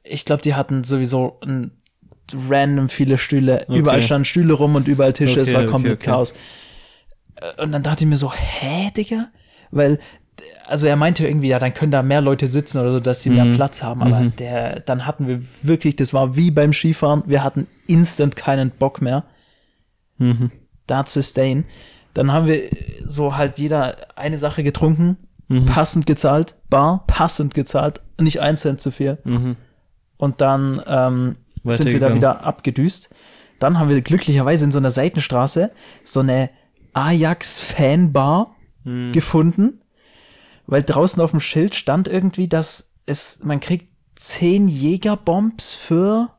Ich glaube, die hatten sowieso ein random viele Stühle. Okay. Überall standen Stühle rum und überall Tische. es Okay, war okay, komplett. Chaos. Äh, Und dann dachte ich mir so, hä, Digga? Weil, also er meinte irgendwie, ja, dann können da mehr Leute sitzen oder so, dass sie mehr Mhm. Platz haben. Aber Mhm. der, dann hatten wir wirklich, das war wie beim Skifahren, wir hatten instant keinen Bock mehr. Mhm. da zu stayen. Dann haben wir so halt jeder eine Sache getrunken, Mhm. passend gezahlt, bar, passend gezahlt, nicht ein Cent zu viel. Mhm. Und dann ähm, sind wir da wieder abgedüst. Dann haben wir glücklicherweise in so einer Seitenstraße so eine Ajax-Fanbar Mhm. gefunden, weil draußen auf dem Schild stand irgendwie, dass es, man kriegt zehn Jägerbombs für,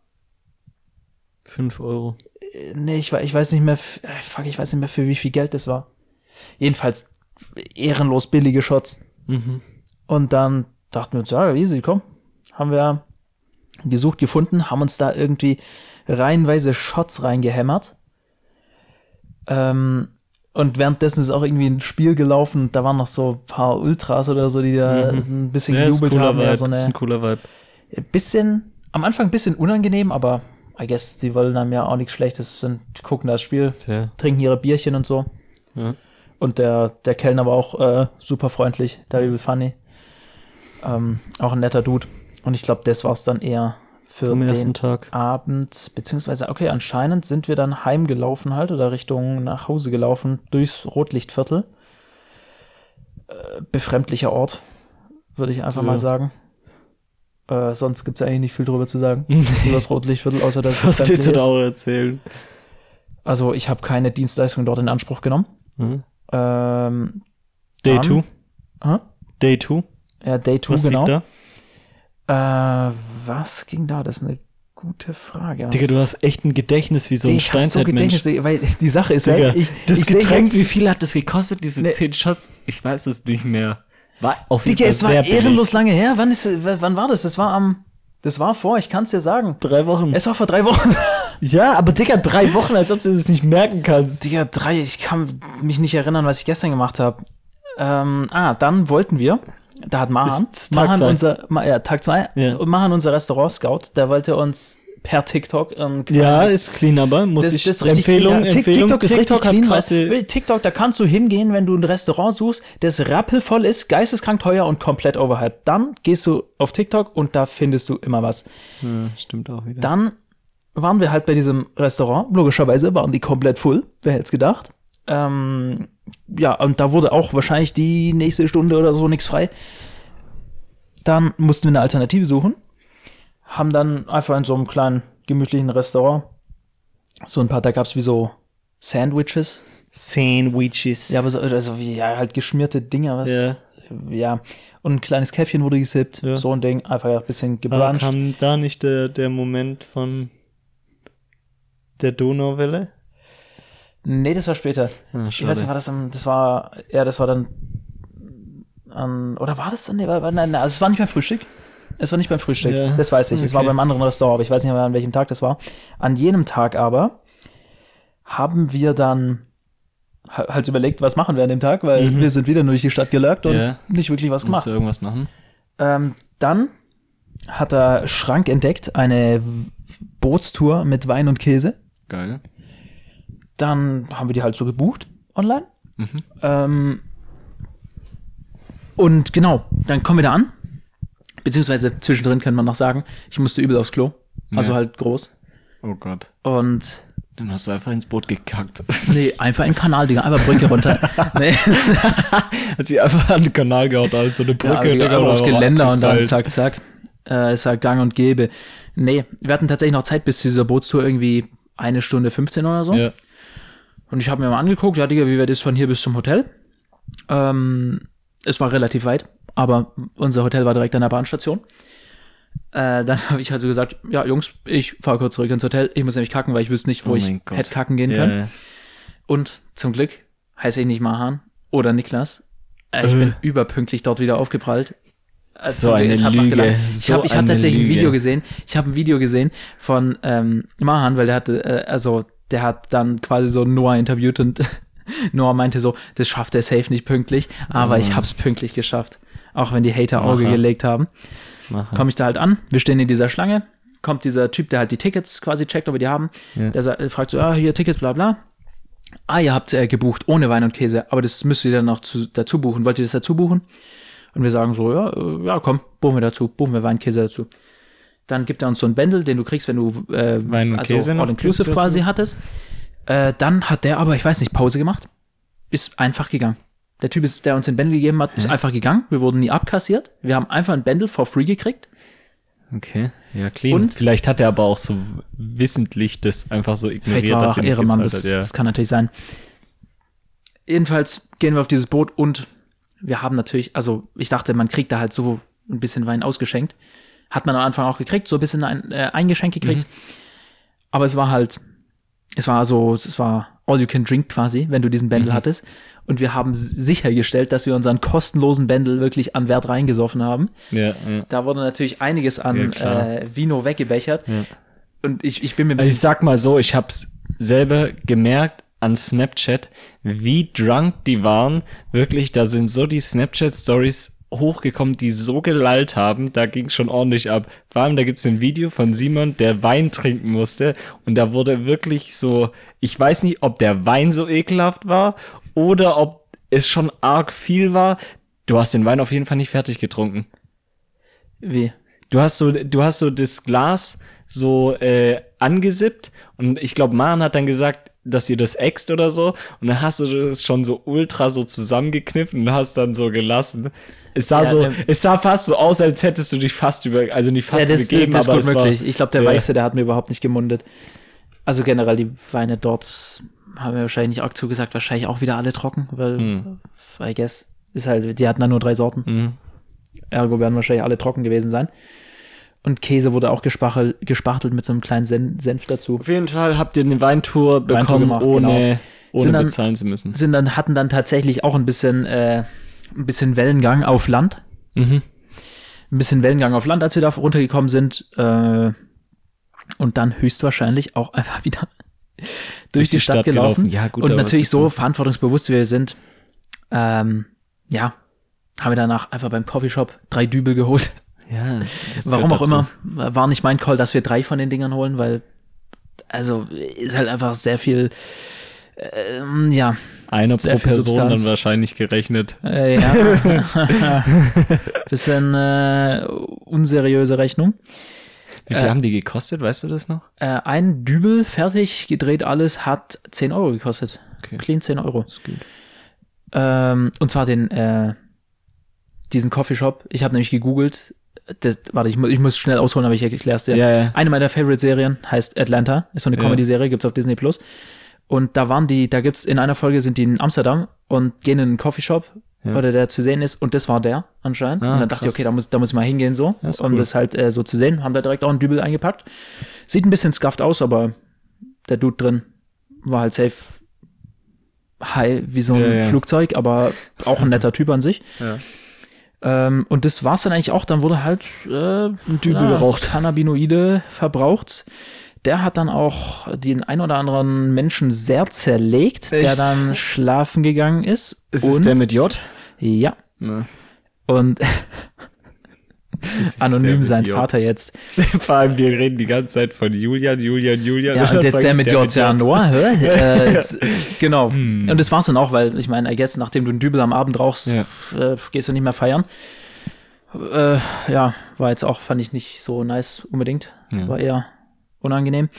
5 Euro. äh, nee, ich, ich weiß nicht mehr, äh, fuck, ich weiß nicht mehr für wie viel Geld das war. Jedenfalls ehrenlos billige Shots. Mhm. Und dann dachten wir uns, ja, easy, komm. Haben wir gesucht, gefunden, haben uns da irgendwie reihenweise Shots reingehämmert. Ähm, und währenddessen ist auch irgendwie ein Spiel gelaufen, da waren noch so ein paar Ultras oder so, die da ein bisschen Mhm. Ja, ist gejubelt haben. Ja, Vibe, so ist eine, ein cooler Vibe. bisschen, am Anfang ein bisschen unangenehm, aber I guess, die wollen einem ja auch nichts Schlechtes, sind, die gucken das Spiel, Ja. trinken ihre Bierchen und so. Ja. Und der, der Kellner war auch äh, super freundlich, der übel funny. Ähm, auch ein netter Dude. Und ich glaube, das war's dann eher für Am den Tag. Abend, beziehungsweise, okay, anscheinend sind wir dann heimgelaufen halt oder Richtung nach Hause gelaufen durchs Rotlichtviertel. Äh, befremdlicher Ort, würde ich einfach Ja. mal sagen. Äh, sonst gibt's eigentlich nicht viel drüber zu sagen. (laughs) über das Rotlichtviertel, außer dass es Was willst du da auch erzählen? Also, ich habe keine Dienstleistung dort in Anspruch genommen. Mhm. Ähm, Day Dann- 2. hä? Day 2. ja, Day 2, Was genau. da? Äh, was ging da? Das ist eine gute Frage. Was- Digga, du hast echt ein Gedächtnis wie so ein ich hab so Steinzeitmensch. Gedächtnis, weil die Sache ist, Digga, halt, ich, das ich Getränk, wie viel hat das gekostet, diese Nee. 10 Shots? Ich weiß es nicht mehr. War auf jeden Digga, Fall es war sehr billig. ehrenlos lange her. Wann, ist, wann war das? Das war am. Das war vor, ich kann es dir sagen. Drei Wochen. Es war vor drei Wochen. (laughs) ja, aber Digga, drei Wochen, als ob du das nicht merken kannst. Digga, drei, ich kann mich nicht erinnern, was ich gestern gemacht habe. Ähm, ah, dann wollten wir, da hat Mahan, Mahan zwei. unser, ja, Tag zwei, Ja. und Mahan unser Restaurant-Scout, der wollte uns per TikTok ein Ja, ist clean, aber muss Das, ich das Empfehlung, clean. Ja, Empfehlung. TikTok ist richtig TikTok hat clean, krasse. TikTok, da kannst du hingehen, wenn du ein Restaurant suchst, das rappelvoll ist, geisteskrank teuer und komplett overhyped. Dann gehst du auf TikTok und da findest du immer was. Ja, stimmt auch wieder. Dann waren wir halt bei diesem Restaurant. Logischerweise waren die komplett full. Wer hätte es gedacht? Ähm, ja, und da wurde auch wahrscheinlich die nächste Stunde oder so nichts frei. Dann mussten wir eine Alternative suchen. Haben dann einfach in so einem kleinen, gemütlichen Restaurant so ein paar, da gab's wie so Sandwiches. Sandwiches. Ja, aber so, also wie, ja, halt geschmierte Dinger, was. Ja. Ja. Und ein kleines Käffchen wurde gesippt. Ja. So ein Ding. Einfach ein bisschen aber gebruncht. kam da nicht der, der Moment von der Donauwelle? Nee, das war später. Ah, Ich weiß nicht, war das am, das war, ja, das war dann an, oder war das dann, nee, war, nein, nein, also es war nicht beim Frühstück. Es war nicht beim Frühstück, Ja, das weiß ich. Es war okay. beim anderen Restaurant, aber ich weiß nicht mehr, an welchem Tag das war. An jenem Tag aber haben wir dann ha- halt überlegt, was machen wir an dem Tag, weil Mhm. wir sind wieder nur durch die Stadt gelurkt und Ja. nicht wirklich was Musst gemacht. du irgendwas machen? Ähm, dann hat er Schrank entdeckt, eine Bootstour mit Wein und Käse. Geil. Dann haben wir die halt so gebucht online. Mhm. Ähm, und genau, dann kommen wir da an. Beziehungsweise zwischendrin könnte man noch sagen, ich musste übel aufs Klo. Also Ja. halt groß. Oh Gott. Und Dann hast du einfach ins Boot gekackt. nee, einfach in den Kanal, Digga, einfach Brücke runter. (laughs) nee, (laughs) Hat sie einfach an den Kanal gehaut, also eine ja, Brücke. Digga, Digga, aufs Geländer und dann zack, zack. Äh, ist halt gang und gäbe. Nee, wir hatten tatsächlich noch Zeit bis zu dieser Bootstour irgendwie eine Stunde 15 oder so. Ja. Und ich habe mir mal angeguckt, ja, Digga, wie weit ist von hier bis zum Hotel? Ähm, es war relativ weit, aber unser Hotel war direkt an der Bahnstation. Äh, dann (laughs) habe ich also gesagt, ja, Jungs, ich fahre kurz zurück ins Hotel. Ich muss nämlich kacken, weil ich wüsste nicht, wo Oh ich hätte kacken gehen Ja, können. Und zum Glück heiße ich nicht Mahan oder Niklas. Äh, ich Äh. bin überpünktlich dort wieder aufgeprallt. Äh, So eine es Lüge, gelangt. Ich so habe hab tatsächlich ein Lüge. Video gesehen. Ich habe ein Video gesehen von ähm, Mahan, weil der hatte, äh, also der hat dann quasi so Noah interviewt und (laughs) Noah meinte so, das schafft er safe nicht pünktlich, aber ich Mhm. hab's pünktlich geschafft. Auch wenn die Hater Auge Macher. gelegt haben. Komme ich da halt an, wir stehen in dieser Schlange, kommt dieser Typ, der halt die Tickets quasi checkt, ob wir die haben. Ja. Der sa- fragt so, ah, hier Tickets, bla bla. Ah, ihr habt äh, gebucht ohne Wein und Käse, aber das müsst ihr dann noch zu, dazu buchen. Wollt ihr das dazu buchen? Und wir sagen so, ja, äh, ja, komm, buchen wir dazu, buchen wir Wein, Käse dazu. Dann gibt er uns so ein Bändel, den du kriegst, wenn du äh, also All-Inclusive quasi hattest. Äh, dann hat der aber, ich weiß nicht, Pause gemacht. Ist einfach gegangen. Der Typ, ist, der uns den Bändel gegeben hat, ist einfach gegangen. Wir wurden nie abkassiert. Wir haben einfach ein Bändel for free gekriegt. Okay, ja, clean. Und- vielleicht hat er aber auch so wissentlich das einfach so ignoriert, Vielleicht war dass er nicht Ehrenmann, das. Ja. das kann natürlich sein. Jedenfalls gehen wir auf dieses Boot und wir haben natürlich, also ich dachte, man kriegt da halt so ein bisschen Wein ausgeschenkt. Hat man am Anfang auch gekriegt, so ein bisschen ein, äh, eingeschenkt gekriegt. Mhm. Aber es war halt, es war so, es war all you can drink quasi, wenn du diesen Bändel Mhm. hattest. Und wir haben sichergestellt, dass wir unseren kostenlosen Bändel wirklich an Wert reingesoffen haben. Ja, ja. Da wurde natürlich einiges Ja, an klar. äh, Vino weggebechert. Und ich, ich bin mir Also ich sag mal so, ich hab's selber gemerkt an Snapchat, wie drunk die waren. Wirklich, da sind so die Snapchat-Stories hochgekommen, die so gelallt haben, da ging schon ordentlich ab. Vor allem, da gibt's ein Video von Simon, der Wein trinken musste und da wurde wirklich so, ich weiß nicht, ob der Wein so ekelhaft war oder ob es schon arg viel war. Du hast den Wein auf jeden Fall nicht fertig getrunken. wie. Du hast so, du hast so das Glas so äh, angesippt und ich glaube, Maren hat dann gesagt, dass ihr das äxt oder so und dann hast du das schon so ultra so zusammengekniffen und hast dann so gelassen. Es sah Ja, so, der- es sah fast so aus, als hättest du dich fast über, also nicht fast Ja, das, übergeben, das ist aber gut möglich. Ich glaube, der Ja. Weiße, der hat mir überhaupt nicht gemundet. Also generell die Weine dort haben wir wahrscheinlich nicht arg zugesagt, wahrscheinlich auch wieder alle trocken, weil, Hm. I guess, ist halt, die hatten dann nur drei Sorten. war. Mhm. Ergo werden wahrscheinlich alle trocken gewesen sein. Und Käse wurde auch gespachelt, gespachtelt mit so einem kleinen Sen Senf dazu. Auf jeden Fall habt ihr eine Weintour bekommen, gemacht, ohne, genau. ohne dann- bezahlen zu müssen. Sind dann, hatten dann tatsächlich auch ein bisschen, äh, ein bisschen Wellengang auf Land. Mhm. Ein bisschen Wellengang auf Land, als wir da runtergekommen sind. Äh, und dann höchstwahrscheinlich auch einfach wieder (laughs) durch, die, Stadt, gelaufen. Ja, gut, und natürlich so verantwortungsbewusst wie wir sind, ähm, ja, haben wir danach einfach beim Coffeeshop drei Dübel geholt. Ja, (laughs) Warum auch dazu. immer, war nicht mein Call, dass wir drei von den Dingern holen, weil, also, ist halt einfach sehr viel, ähm, ja, Einer pro Person Substanz. dann wahrscheinlich gerechnet. äh, ja, (laughs) bisschen äh, unseriöse Rechnung. Wie viel Äh, haben die gekostet, weißt du das noch? Äh, ein Dübel, fertig gedreht alles, hat 10 Euro gekostet. Okay. Clean 10 Euro. ist gut. Ähm, und zwar den, äh, diesen Coffeeshop. Ich habe nämlich gegoogelt. Das, warte, ich, mu ich muss schnell ausholen, aber ich erkläre es dir. Ja, ja. Eine meiner Favorite-Serien heißt Atlanta. Ist so eine. Comedy-Serie, gibt's auf Disney Plus. Und da waren die, da gibt's in einer Folge sind die in Amsterdam und gehen in einen Coffeeshop, Ja. oder der zu sehen ist. Und das war der anscheinend. Ah, und dann dachte ich, krass. okay, da muss, da muss ich mal hingehen so. Ja, um cool. das halt äh, so zu sehen. Haben da direkt auch einen Dübel eingepackt. Sieht ein bisschen scuffed aus, aber der Dude drin war halt safe high wie so ein Ja. Flugzeug, aber auch ein netter Typ an sich. Ähm, und das war's dann eigentlich auch. Dann wurde halt äh, ein Dübel geraucht. Cannabinoide verbraucht. Der hat dann auch den ein oder anderen Menschen sehr zerlegt, der Echt? dann schlafen gegangen ist. Ist es der mit J? Ja. Ne. Und (laughs) der anonym sein J. Vater jetzt. (laughs) Vor allem, wir reden die ganze Zeit von Julian, Julian, Julian. Ja, und jetzt der mit J. Ja, Noah, hä? (laughs) äh, jetzt, genau. Hm. Und das war's dann auch, weil ich meine, I guess, nachdem du einen Dübel am Abend rauchst, Ja. äh, gehst du nicht mehr feiern. Äh, ja, war jetzt auch, fand ich nicht so nice unbedingt. Ja. War eher unangenehm.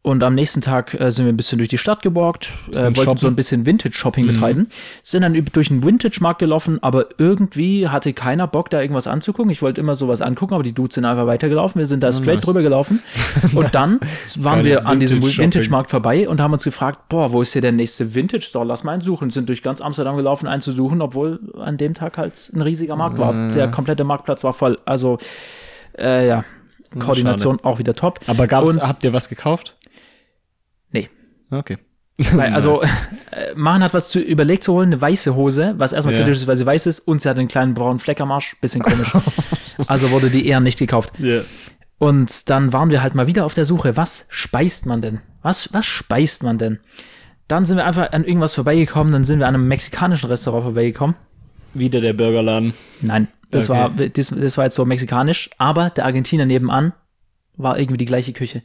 Und am nächsten Tag äh, sind wir ein bisschen durch die Stadt geborgt, äh, wollten shoppen. so ein bisschen Vintage-Shopping Mhm. betreiben, sind dann durch einen Vintage-Markt gelaufen, aber irgendwie hatte keiner Bock, da irgendwas anzugucken. Ich wollte immer sowas angucken, aber die Dudes sind einfach weitergelaufen. Wir sind da straight nice. drüber gelaufen. (laughs) Und dann waren Geile wir an diesem. Vintage-Markt vorbei und haben uns gefragt, boah, wo ist hier der nächste Vintage-Store? Lass mal einen suchen. Sind durch ganz Amsterdam gelaufen, einen zu suchen, obwohl an dem Tag halt ein riesiger Markt war. Der komplette Marktplatz war voll. Also, äh, ja, Koordination auch wieder top. Aber gab's, Und- habt ihr was gekauft? Nee. Okay. Weil, also, (laughs) Nice. äh, Maren hat was zu überlegt zu holen, eine weiße Hose, was erstmal Ja. kritisch ist, weil sie weiß ist, und sie hat einen kleinen braunen Fleck am Arsch, bisschen komisch. (laughs) also wurde die eher nicht gekauft. Ja. Und dann waren wir halt mal wieder auf der Suche, was speist man denn? Was, was speist man denn? Dann sind wir einfach an irgendwas vorbeigekommen, dann sind wir an einem mexikanischen Restaurant vorbeigekommen. Wieder der Burgerladen. Nein, das, Okay. war, das, das war jetzt so mexikanisch, aber der Argentinier nebenan war irgendwie die gleiche Küche.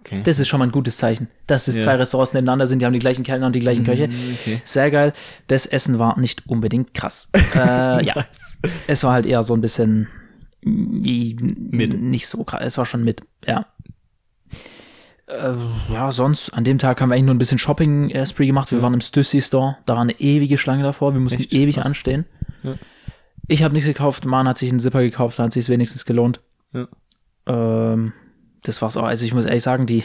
Okay. Das ist schon mal ein gutes Zeichen. Dass es Ja. zwei Restaurants nebeneinander sind, die haben die gleichen Kellner und die gleichen Köche. okay. Sehr geil. Das Essen war nicht unbedingt krass. (laughs) äh, ja, es war halt eher so ein bisschen mit. nicht so krass. Es war schon mit, ja. Äh, ja, sonst, an dem Tag haben wir eigentlich nur ein bisschen Shopping-Spree gemacht. Wir waren im Stussy Store, da war eine ewige Schlange davor. Wir mussten Echt? ewig Krass. anstehen. Ja. Ich habe nichts gekauft, Man hat sich einen Zipper gekauft, da hat sich wenigstens gelohnt. Ja. Ähm, das war's auch. Also ich muss ehrlich sagen, die,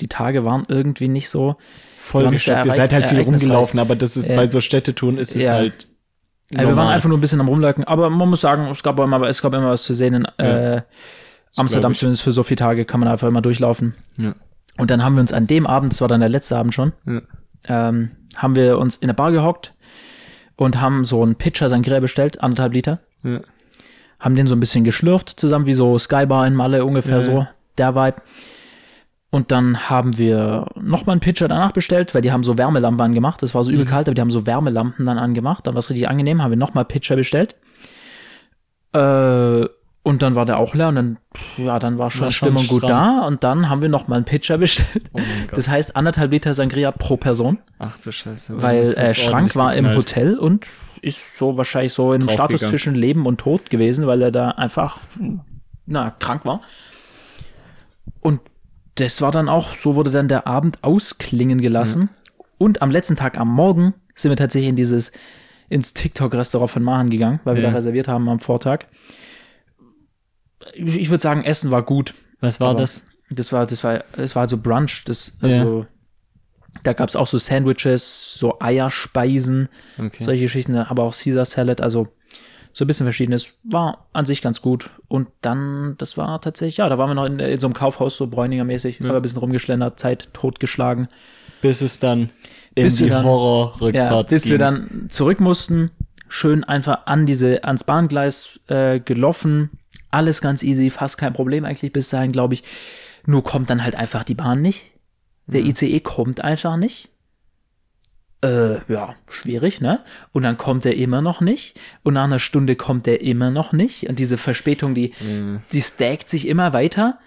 die Tage waren irgendwie nicht so. Vollgestopft. sehr Ihr seid halt viel rumgelaufen, aber das ist Ja. bei so Städtetouren ist es Ja. halt Ja, wir waren einfach nur ein bisschen am Rumlurken, aber man muss sagen, es gab immer, es gab immer was zu sehen in äh, Amsterdam, zumindest für so viele Tage kann man einfach immer durchlaufen. Ja. Und dann haben wir uns an dem Abend, das war dann der letzte Abend schon, Ja. ähm, haben wir uns in eine Bar gehockt und haben so einen Pitcher Sangria bestellt, anderthalb Liter. Ja. Haben den so ein bisschen geschlürft, zusammen wie so Skybar in Malle, ungefähr Ja, so, der Vibe. Und dann haben wir nochmal einen Pitcher danach bestellt, weil die haben so Wärmelampen angemacht. Das war so Mhm. übel kalt, aber die haben so Wärmelampen dann angemacht. Dann war es richtig angenehm, haben wir nochmal Pitcher bestellt. Äh, und dann war der auch leer und dann, ja, dann war schon War schon Stimmung gut stramm. da. Und dann haben wir nochmal einen Pitcher (laughs) bestellt. Oh. Das heißt anderthalb Liter Sangria pro Person, Ach du Scheiße. weil äh, Schrank war im. Hotel und ist so wahrscheinlich so im Status Draufgegangen. zwischen Leben und Tod gewesen, weil er da einfach, na, krank war. Und das war dann auch, so wurde dann der Abend ausklingen gelassen. Und am letzten Tag, am Morgen, sind wir tatsächlich in dieses, ins TikTok-Restaurant von Mahan gegangen, weil wir Ja. da reserviert haben am Vortag. Ich, würde sagen, Essen war gut. Was war das? Das war, das war, es war so Brunch. Das, also, da gab es auch so Sandwiches, so Eierspeisen, Okay. solche Geschichten, aber auch Caesar Salad, also so ein bisschen verschiedenes. War an sich ganz gut. Und dann, das war tatsächlich, ja, da waren wir noch in, in so einem Kaufhaus, so Bräuninger-mäßig, aber ein bisschen rumgeschlendert, Zeit totgeschlagen. Bis es dann in Bis die Horrorrückfahrt Ja, bis ging. wir dann zurück mussten, schön einfach an diese, ans Bahngleis äh, gelaufen. Alles ganz easy, fast kein Problem eigentlich bis dahin, glaube ich. Nur kommt dann halt einfach die Bahn nicht. Der ICE kommt einfach nicht. Äh, ja, schwierig, ne? Und dann kommt er immer noch nicht. Und nach einer Stunde kommt er immer noch nicht. Und diese Verspätung, die, die stackt sich immer weiter.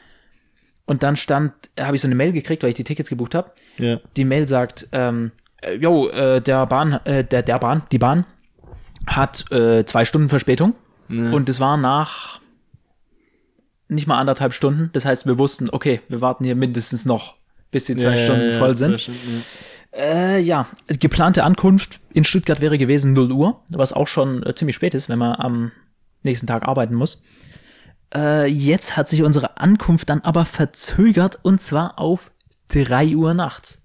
Und dann stand, habe ich so eine Mail gekriegt, weil ich die Tickets gebucht habe Ja. die Mail sagt, ähm, äh, yo, äh, der Bahn, äh, der, der Bahn, die Bahn hat äh, zwei Stunden Verspätung Ja. und es war nach nicht mal anderthalb Stunden. Das heißt, wir wussten, okay, wir warten hier mindestens noch, bis die zwei Ja, Stunden ja, voll sind. Stunden, Äh, ja, geplante Ankunft in Stuttgart wäre gewesen 0 Uhr, was auch schon äh, ziemlich spät ist, wenn man am nächsten Tag arbeiten muss. Äh, jetzt hat sich unsere Ankunft dann aber verzögert und zwar auf 3 Uhr nachts.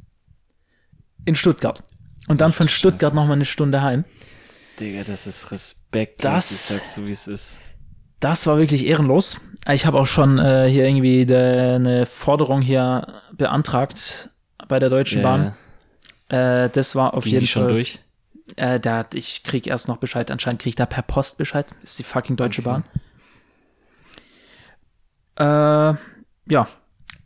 In Stuttgart. Und dann von Stuttgart nochmal eine Stunde heim. Digga, das ist Respekt. Das- Ich sag's so, wie es ist. Das war wirklich ehrenlos. Ich habe auch schon äh, hier irgendwie de, eine Forderung hier beantragt bei der Deutschen Bahn. Äh, das war auf Ging jeden die schon Fall. durch? Äh, da, ich krieg erst noch Bescheid. Anscheinend krieg ich da per Post Bescheid. Ist die fucking Deutsche Okay. Bahn. Äh, ja.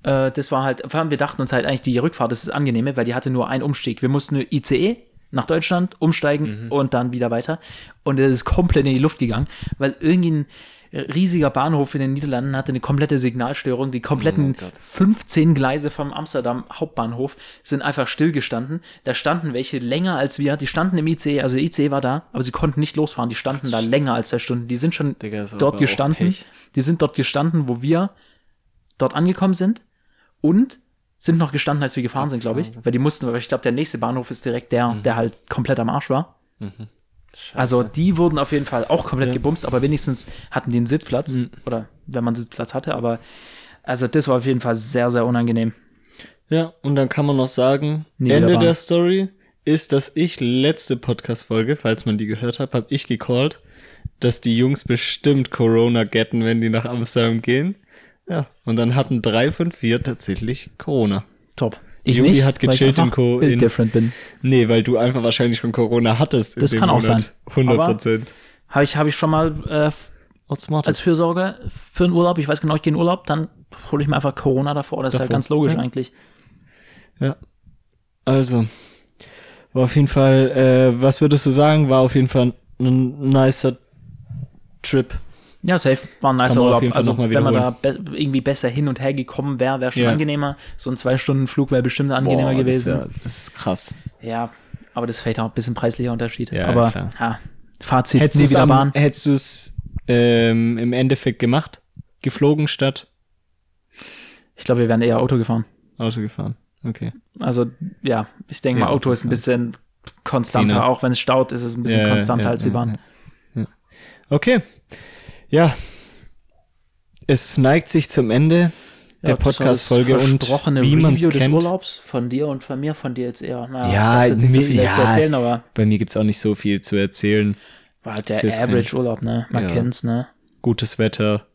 Äh, das war halt, vor allem wir dachten uns halt eigentlich, die Rückfahrt das ist das angenehme, weil die hatte nur einen Umstieg. Wir mussten nur ICE nach Deutschland umsteigen und dann wieder weiter. Und es ist komplett in die Luft gegangen, weil irgendwie ein riesiger Bahnhof in den Niederlanden hatte eine komplette Signalstörung. Die kompletten Oh Gott. 15 Gleise vom Amsterdam Hauptbahnhof sind einfach stillgestanden. Da standen welche länger als wir. Die standen im ICE, also der ICE war da, aber sie konnten nicht losfahren. Die standen da länger als zwei Stunden. Die sind schon Digga, dort gestanden. Die sind dort gestanden, wo wir dort angekommen sind und sind noch gestanden, als wir gefahren sind, glaube ich. Weil die mussten, weil ich glaube, der nächste Bahnhof ist direkt der, Mhm. der halt komplett am Arsch war. Also die wurden auf jeden Fall auch komplett Ja. gebumst, aber wenigstens hatten die einen Sitzplatz. Mhm. Oder wenn man Sitzplatz hatte, aber also das war auf jeden Fall sehr, sehr unangenehm. Ja, und dann kann man noch sagen, Nie Ende der Story ist, dass ich letzte Podcast-Folge, falls man die gehört hat, habe ich gecallt, dass die Jungs bestimmt Corona getten, wenn die nach Amsterdam gehen. Ja, und dann hatten drei von vier tatsächlich Corona. Top. Ich Juli nicht, hat weil ich gechillt in Co- in- different bin. Nee, weil du einfach wahrscheinlich schon Corona hattest. in Das kann auch Monat. sein. 100 Prozent. Habe ich, hab ich schon mal äh, als Fürsorge für einen Urlaub, ich weiß genau, ich gehe in Urlaub, dann hole ich mir einfach Corona davor. Das ist ja Davor. ganz logisch Ja. eigentlich. Ja. Also, war auf jeden Fall, äh, was würdest du sagen, war auf jeden Fall ein nicer Trip. Ja, safe, war ein nicer Urlaub. Also, mal wenn man da be irgendwie besser hin und her gekommen wäre, wäre schon Ja. angenehmer. So ein Zwei-Stunden-Flug wäre bestimmt angenehmer Boah, gewesen. Das, wär, das ist krass. Ja, aber das ist vielleicht auch ein bisschen preislicher Unterschied. Ja, aber klar. ja, Fazit, Hättest nie du es wieder Bahn. hättest du's, ähm, im Endeffekt gemacht? Geflogen statt Ich glaube, wir wären eher Auto gefahren. Auto gefahren? Okay. Also, ja, ich denke mal, Ja, Auto ist ein bisschen konstanter. Auch wenn es staut, ist es ein bisschen Ja, ja, konstanter ja, als die ja, Bahn. ja, ja. Okay. Ja. Es neigt sich zum Ende der Ja, Podcast-Folge und wie man es des kennt. Urlaubs von dir und von mir, von dir jetzt eher. Naja, Ja, jetzt nicht so viel ja. zu erzählen, aber Bei mir gibt's auch nicht so viel zu erzählen. War halt der Ist jetzt Average Urlaub, ne? Man Ja. kennt's, ne? Gutes Wetter,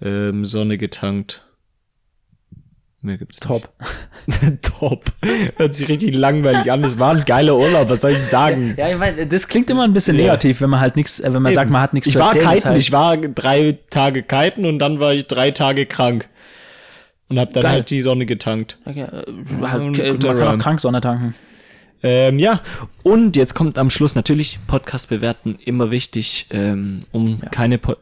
ähm, Sonne getankt. Mehr gibt's Top. (laughs) Top. Hört sich richtig langweilig an. Es war ein geiler Urlaub, was soll ich sagen? Ja, ich meine, das klingt immer ein bisschen Ja. negativ, wenn man halt nichts, äh, wenn man sagt, Eben. man hat nichts Ich zu war erzählen. kiten, halt, ich war drei Tage kiten und dann war ich drei Tage krank. Und hab dann Geil. halt die Sonne getankt. Okay, halt, äh, man kann auch Run. krank Sonne tanken. Ähm, ja, und jetzt kommt am Schluss natürlich Podcast bewerten, immer wichtig, ähm, um keine po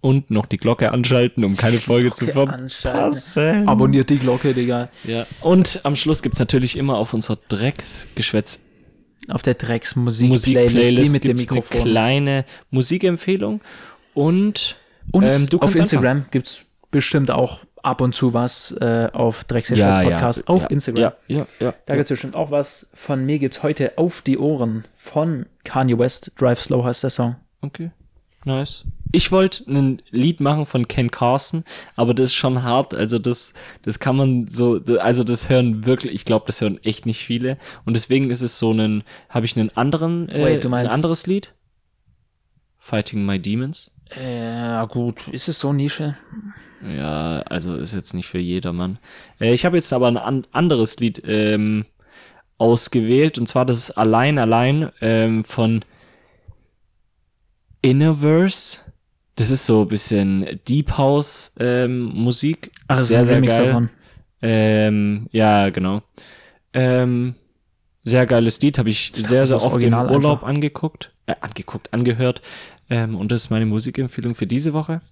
und noch die Glocke anschalten, um keine Folge zu verpassen. Abonniert die Glocke, Digga. Ja. Und am Schluss gibt's natürlich immer auf unserer Drecksgeschwätz Auf der Drecks-Musik-Playlist, mit dem gibt's eine Mikrofon. kleine Musikempfehlung und, Und ähm, du auf Instagram gibt's bestimmt auch ab und zu was äh, auf Drecksherstellers Podcast auf ja, Instagram. Ja, ja, ja. Da gibt's bestimmt auch was. Von mir gibt's heute auf die Ohren von Kanye West. Drive Slow heißt der Song. Okay, nice. Ich wollte ein Lied machen von Ken Carson, aber das ist schon hart. Also das, das kann man so, also das hören wirklich, ich glaube, das hören echt nicht viele. Und deswegen ist es so ein, habe ich einen anderen, äh, Wait, ein anderes Lied? Fighting My Demons. Äh, gut. Ist es so Nische? Ja, also ist jetzt nicht für jedermann. Äh, ich habe jetzt aber ein an anderes Lied ähm, ausgewählt und zwar das ist Allein Allein ähm, von Innerverse. Das ist so ein bisschen Deep House ähm, Musik. Also sehr, sehr geil. davon. Ähm, ja, genau. Ähm, sehr geiles Lied, habe ich dachte, sehr, sehr oft Original im Urlaub einfach. angeguckt, äh, angeguckt, angehört. Ähm, und das ist meine Musikempfehlung für diese Woche.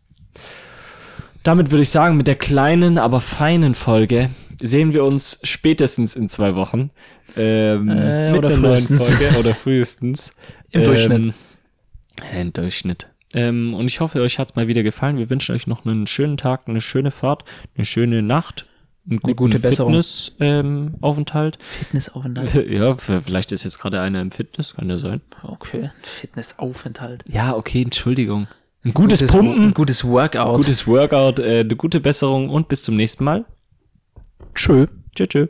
Damit würde ich sagen, mit der kleinen, aber feinen Folge sehen wir uns spätestens in zwei Wochen. Ähm, Äh, mit oder einer neuen frühestens. Folge oder frühestens. (laughs) Im Durchschnitt. äh, Im Durchschnitt. Ähm, und ich hoffe, euch hat's mal wieder gefallen. Wir wünschen euch noch einen schönen Tag, eine schöne Fahrt, eine schöne Nacht, einen guten gute Besserung. Fitness, ähm, Aufenthalt. Fitnessaufenthalt. (laughs) ja, vielleicht ist jetzt gerade einer im Fitness, kann ja sein. Okay. Fitnessaufenthalt. Ja, okay, Entschuldigung. Ein gutes, Ein Pumpen, gutes Workout. gutes Workout, äh, eine gute Besserung und bis zum nächsten Mal. Tschö. Tschö, tschö.